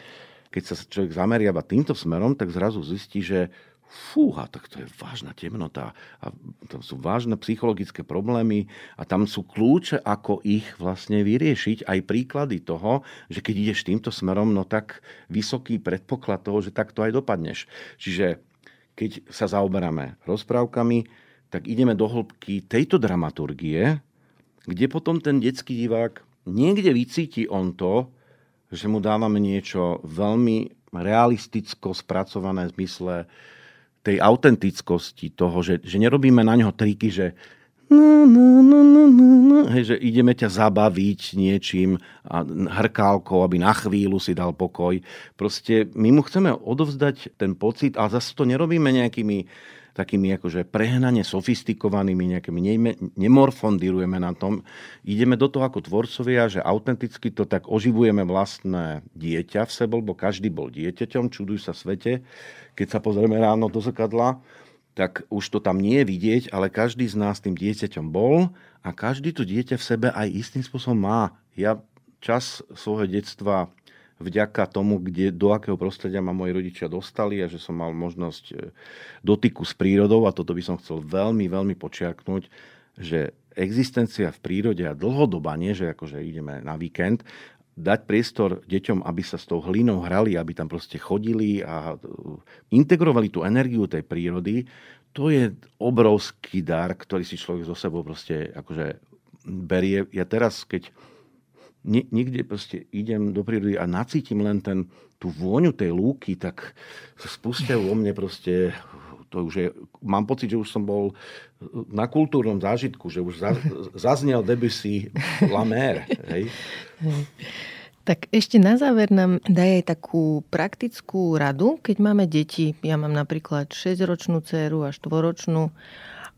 Keď sa človek zameriava týmto smerom, tak zrazu zistí, že fúha, tak to je vážna temnota a to sú vážne psychologické problémy a tam sú kľúče, ako ich vlastne vyriešiť, aj príklady toho, že keď ideš týmto smerom, no tak vysoký predpoklad toho, že takto aj dopadneš. Čiže keď sa zaoberáme rozprávkami, tak ideme do hĺbky tejto dramaturgie, kde potom ten detský divák niekde vycíti on to, že mu dávame niečo veľmi realisticko spracované v zmysle tej autentickosti toho, že, že nerobíme na ňo triky, že no, no, no, no, no, no, hej, že ideme ťa zabaviť niečím a hrkálkou, aby na chvíľu si dal pokoj. Proste my mu chceme odovzdať ten pocit, ale zase to nerobíme nejakými takými akože prehnane sofistikovanými, nejakými nemorfondirujeme na tom. Ideme do toho ako tvorcovia, že autenticky to tak oživujeme vlastné dieťa v sebe, lebo každý bol dieťaťom, čuduj sa svete. Keď sa pozrieme ráno do zrkadla, tak už to tam nie je vidieť, ale každý z nás tým dieťaťom bol a každý to dieťa v sebe aj istým spôsobom má. Ja čas svojho detstva vďaka tomu, kde, do akého prostredia ma moji rodičia dostali a že som mal možnosť e, dotyku s prírodou a toto by som chcel veľmi, veľmi počiarknúť, že existencia v prírode a dlhodobá, nie že akože ideme na víkend, dať priestor deťom, aby sa s tou hlinou hrali, aby tam proste chodili a e, integrovali tú energiu tej prírody, to je obrovský dar, ktorý si človek zo sebou proste akože berie. Ja teraz, keď niekde proste idem do prírody a nacítim len ten, tú vôňu tej lúky, tak spustia vo mne proste to už je, mám pocit, že už som bol na kultúrnom zážitku, že už za, zaznel Debussy La Mer. Hej? Tak ešte na záver nám daj aj takú praktickú radu, keď máme deti. Ja mám napríklad 6-ročnú dceru a 4-ročnú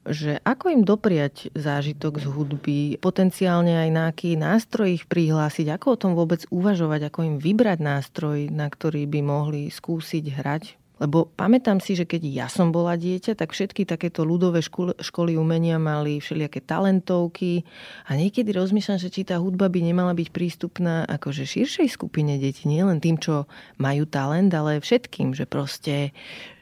že ako im dopriať zážitok z hudby, potenciálne aj na aký nástroj ich prihlásiť, ako o tom vôbec uvažovať, ako im vybrať nástroj, na ktorý by mohli skúsiť hrať. Lebo pamätám si, že keď ja som bola dieťa, tak všetky takéto ľudové školy, školy umenia mali všelijaké talentovky a niekedy rozmýšľam, že či tá hudba by nemala byť prístupná akože širšej skupine detí, nielen tým, čo majú talent, ale všetkým, že proste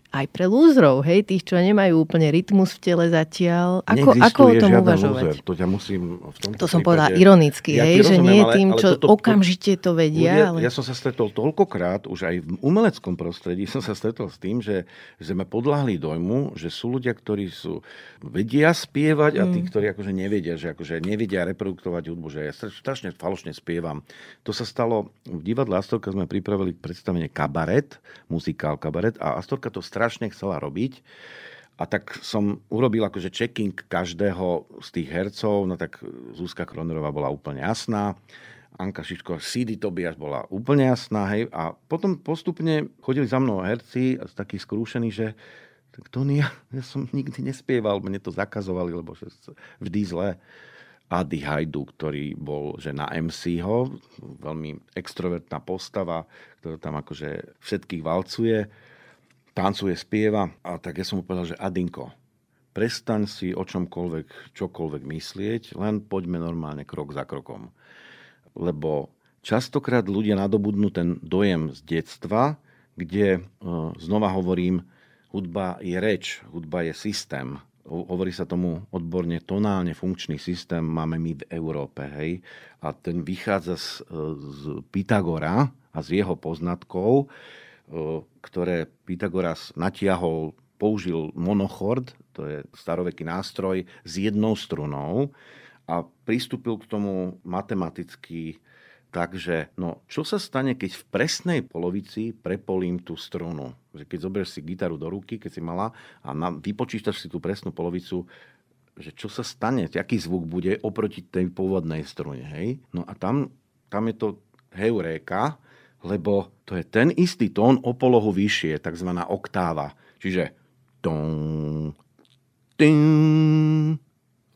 aj pre lúzrov, hej, tých, čo nemajú úplne rytmus v tele zatiaľ. Ako, ako o tom uvažovať? Lúzer. To ťa musím v tomto To som povedala ironicky, ja hej, že nie ale, tým, čo toto, okamžite to vedia. Ľudia, ale... Ja som sa stretol toľkokrát, už aj v umeleckom prostredí som sa stretol s tým, že, sme podľahli dojmu, že sú ľudia, ktorí sú, vedia spievať a tí, mm. ktorí akože nevedia, že akože nevedia reproduktovať hudbu, že ja strašne falošne spievam. To sa stalo v divadle Astorka sme pripravili predstavenie kabaret, muzikál kabaret a Astorka to strašne chcela robiť. A tak som urobil akože checking každého z tých hercov, no tak Zuzka Kronerová bola úplne jasná, Anka Šiško, CD Tobias bola úplne jasná, hej. A potom postupne chodili za mnou herci, takí skrúšení, že tak Tony, ja, ja som nikdy nespieval, mne to zakazovali, lebo že vždy zle. Adi Hajdu, ktorý bol že na MC ho, veľmi extrovertná postava, ktorá tam akože všetkých valcuje tancuje, spieva. A tak ja som mu povedal, že Adinko, prestaň si o čomkoľvek, čokoľvek myslieť, len poďme normálne krok za krokom. Lebo častokrát ľudia nadobudnú ten dojem z detstva, kde, e, znova hovorím, hudba je reč, hudba je systém. Hovorí sa tomu odborne tonálne funkčný systém, máme my v Európe. Hej? A ten vychádza z, e, z Pythagora a z jeho poznatkov, ktoré Pythagoras natiahol, použil monochord, to je staroveký nástroj, s jednou strunou a pristúpil k tomu matematicky Takže, no, čo sa stane, keď v presnej polovici prepolím tú strunu? Keď zoberieš si gitaru do ruky, keď si mala a na, vypočítaš si tú presnú polovicu, že čo sa stane, aký zvuk bude oproti tej pôvodnej strune, hej? No a tam, tam je to heuréka, lebo to je ten istý tón o polohu vyššie, tzv. oktáva. Čiže tón, tým,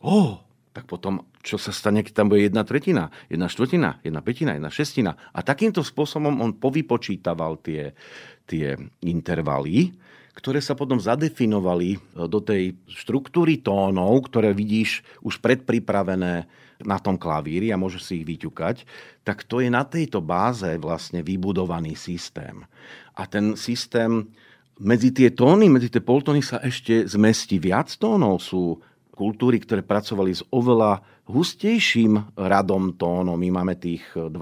oh, tak potom čo sa stane, keď tam bude jedna tretina, jedna štvrtina, jedna petina, jedna šestina. A takýmto spôsobom on povypočítaval tie, tie intervaly, ktoré sa potom zadefinovali do tej štruktúry tónov, ktoré vidíš už predpripravené na tom klavíri a môžeš si ich vyťukať, tak to je na tejto báze vlastne vybudovaný systém. A ten systém medzi tie tóny, medzi tie poltóny sa ešte zmestí viac tónov. Sú kultúry, ktoré pracovali s oveľa hustejším radom tónov. My máme tých 12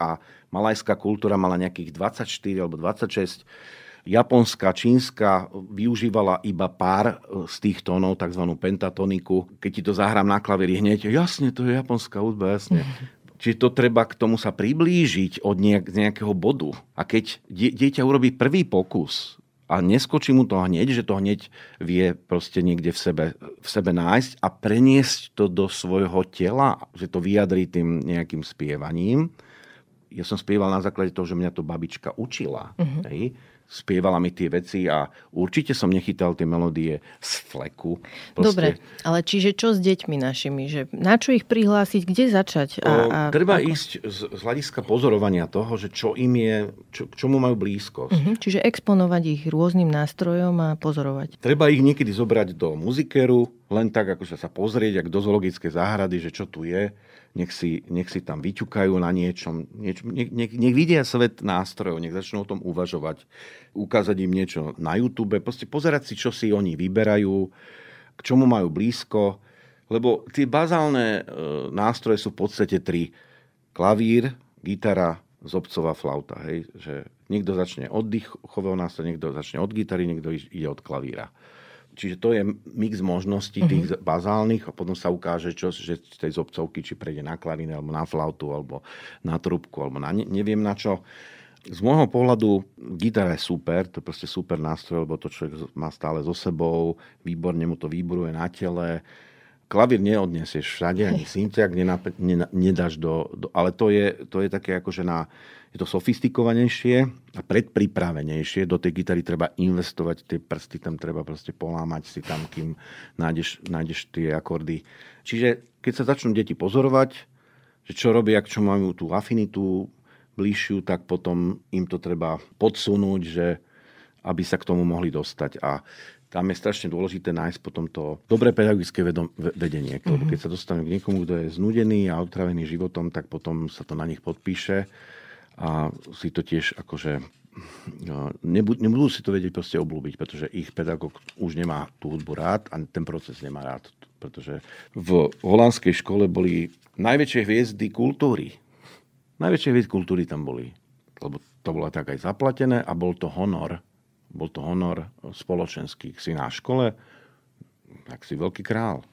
a malajská kultúra mala nejakých 24 alebo 26 japonská, čínska využívala iba pár e, z tých tónov, tzv. pentatoniku. Keď ti to zahrám na klavíri hneď, jasne, to je japonská hudba, jasne. Čiže to treba k tomu sa priblížiť od nejakého bodu. A keď dieťa urobí prvý pokus a neskočí mu to hneď, že to hneď vie proste niekde v sebe, v sebe nájsť a preniesť to do svojho tela, že to vyjadrí tým nejakým spievaním. Ja som spieval na základe toho, že mňa to babička učila. Uh-huh. Hej? Spievala mi tie veci a určite som nechytal tie melódie z fleku. Proste... Dobre, ale čiže čo s deťmi našimi? Že na čo ich prihlásiť? Kde začať? A, a treba ako? ísť z, z hľadiska pozorovania toho, že čo im je, čo, k čomu majú blízkosť. Uh-huh, čiže exponovať ich rôznym nástrojom a pozorovať. Treba ich niekedy zobrať do muzikeru, len tak, ako sa pozrieť, ak do zoologickej záhrady, že čo tu je nech si, nech si tam vyťukajú na niečom, niečo, nech, nech, nech vidia svet nástrojov, nech začnú o tom uvažovať, ukázať im niečo na YouTube, proste pozerať si, čo si oni vyberajú, k čomu majú blízko, lebo tie bazálne e, nástroje sú v podstate tri. Klavír, gitara, zobcová flauta. Hej? Že niekto začne od dýchového nástroja, niekto začne od gitary, niekto ide od klavíra. Čiže to je mix možností uh-huh. tých bazálnych a potom sa ukáže, čo, že z tej zobcovky, či prejde na klavíne, alebo na flautu, alebo na trubku, alebo na ne, neviem na čo. Z môjho pohľadu gitara je super, to je proste super nástroj, lebo to človek má stále so sebou, výborne mu to výboruje na tele. Klavír neodnesieš všade, ani syntiak nedáš do, do... Ale to je, to je také akože na je to sofistikovanejšie a predpripravenejšie. Do tej gitary treba investovať, tie prsty tam treba proste polámať si tam, kým nájdeš, nájdeš tie akordy. Čiže keď sa začnú deti pozorovať, že čo robia, čo majú tú afinitu bližšiu, tak potom im to treba podsunúť, že aby sa k tomu mohli dostať. A tam je strašne dôležité nájsť potom to dobré pedagogické vedom, vedenie. Mm-hmm. Keď sa dostanú k niekomu, kto je znudený a otravený životom, tak potom sa to na nich podpíše a si to tiež akože no, nebudú, nebudú si to vedieť proste oblúbiť, pretože ich pedagóg už nemá tú hudbu rád a ten proces nemá rád. Pretože v holandskej škole boli najväčšie hviezdy kultúry. Najväčšie hviezdy kultúry tam boli. Lebo to bolo tak aj zaplatené a bol to honor. Bol to honor spoločenský. Si na škole, tak si veľký král.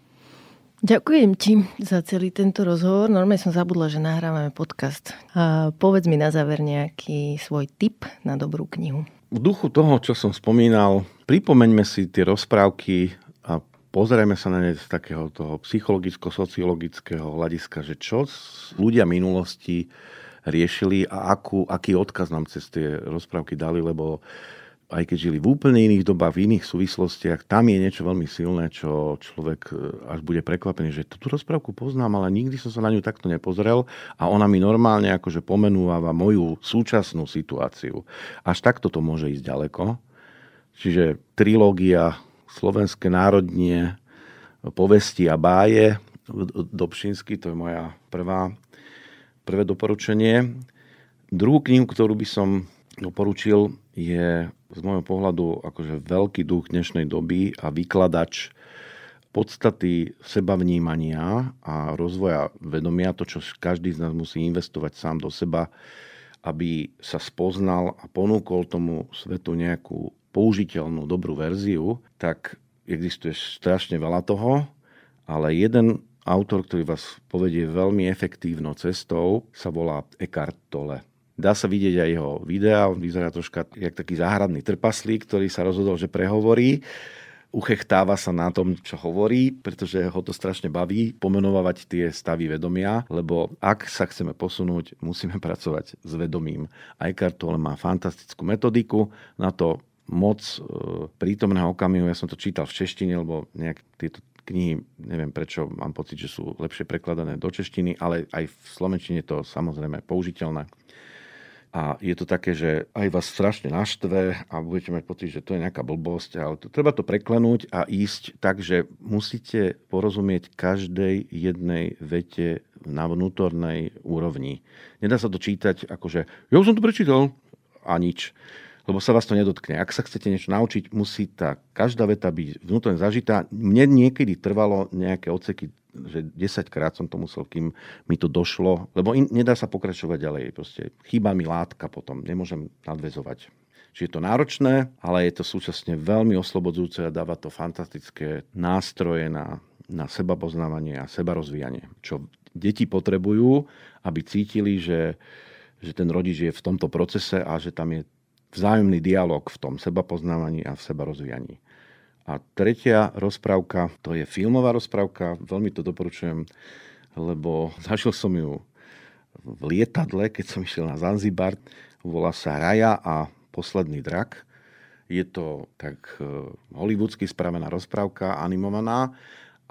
Ďakujem ti za celý tento rozhovor. Normálne som zabudla, že nahrávame podcast. A povedz mi na záver nejaký svoj tip na dobrú knihu. V duchu toho, čo som spomínal, pripomeňme si tie rozprávky a pozrieme sa na ne z takého toho psychologicko-sociologického hľadiska, že čo ľudia minulosti riešili a akú, aký odkaz nám cez tie rozprávky dali, lebo aj keď žili v úplne iných dobách, v iných súvislostiach, tam je niečo veľmi silné, čo človek e, až bude prekvapený, že tú rozprávku poznám, ale nikdy som sa na ňu takto nepozrel a ona mi normálne akože pomenúva moju súčasnú situáciu. Až takto to môže ísť ďaleko. Čiže trilógia Slovenské národnie, povesti a báje Dobšinsky, to je moja prvá, prvé doporučenie. Druhú knihu, ktorú by som doporučil, je z môjho pohľadu akože veľký duch dnešnej doby a vykladač podstaty sebavnímania a rozvoja vedomia, to, čo každý z nás musí investovať sám do seba, aby sa spoznal a ponúkol tomu svetu nejakú použiteľnú dobrú verziu, tak existuje strašne veľa toho, ale jeden autor, ktorý vás povedie veľmi efektívnou cestou, sa volá Eckhart Tolle. Dá sa vidieť aj jeho videa, on vyzerá troška jak taký záhradný trpaslík, ktorý sa rozhodol, že prehovorí uchechtáva sa na tom, čo hovorí, pretože ho to strašne baví pomenovať tie stavy vedomia, lebo ak sa chceme posunúť, musíme pracovať s vedomím. Aj Tolle má fantastickú metodiku na to moc e, prítomného okamihu. Ja som to čítal v češtine, lebo nejak tieto knihy, neviem prečo, mám pocit, že sú lepšie prekladané do češtiny, ale aj v slovenčine to samozrejme použiteľné a je to také, že aj vás strašne naštve a budete mať pocit, že to je nejaká blbosť, ale to, treba to preklenúť a ísť tak, že musíte porozumieť každej jednej vete na vnútornej úrovni. Nedá sa to čítať ako, že ja som to prečítal a nič lebo sa vás to nedotkne. Ak sa chcete niečo naučiť, musí tá každá veta byť vnútorne zažitá. Mne niekedy trvalo nejaké odseky že 10 krát som to musel, kým mi to došlo, lebo in, nedá sa pokračovať ďalej. Proste chýba mi látka potom, nemôžem nadvezovať. Čiže je to náročné, ale je to súčasne veľmi oslobodzujúce a dáva to fantastické nástroje na, na seba poznávanie a seba rozvíjanie, čo deti potrebujú, aby cítili, že, že ten rodič je v tomto procese a že tam je vzájomný dialog v tom seba poznávaní a v seba rozvíjaní. A tretia rozprávka, to je filmová rozprávka, veľmi to doporučujem, lebo zažil som ju v lietadle, keď som išiel na Zanzibar. Volá sa Raja a posledný drak. Je to tak e, hollywoodsky spravená rozprávka, animovaná,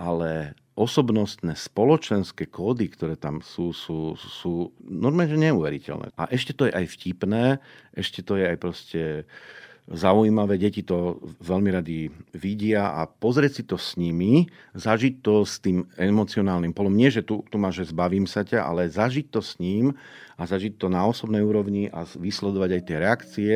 ale osobnostné spoločenské kódy, ktoré tam sú, sú, sú normálne neuveriteľné. A ešte to je aj vtipné, ešte to je aj proste zaujímavé, deti to veľmi radi vidia a pozrieť si to s nimi, zažiť to s tým emocionálnym polom. Nie, že tu, tu máš, že zbavím sa ťa, ale zažiť to s ním a zažiť to na osobnej úrovni a vysledovať aj tie reakcie,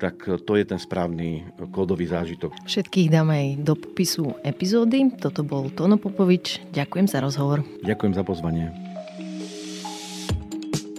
tak to je ten správny kódový zážitok. Všetkých dáme aj do popisu epizódy. Toto bol Tono Popovič. Ďakujem za rozhovor. Ďakujem za pozvanie.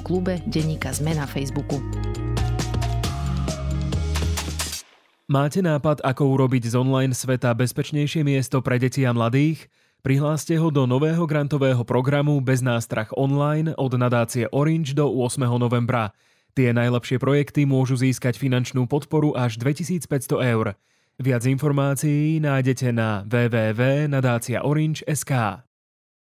klube Denníka Zme na Facebooku. Máte nápad, ako urobiť z online sveta bezpečnejšie miesto pre deti a mladých? Prihláste ho do nového grantového programu Bez nástrach online od nadácie Orange do 8. novembra. Tie najlepšie projekty môžu získať finančnú podporu až 2500 eur. Viac informácií nájdete na www.nadáciaorange.sk.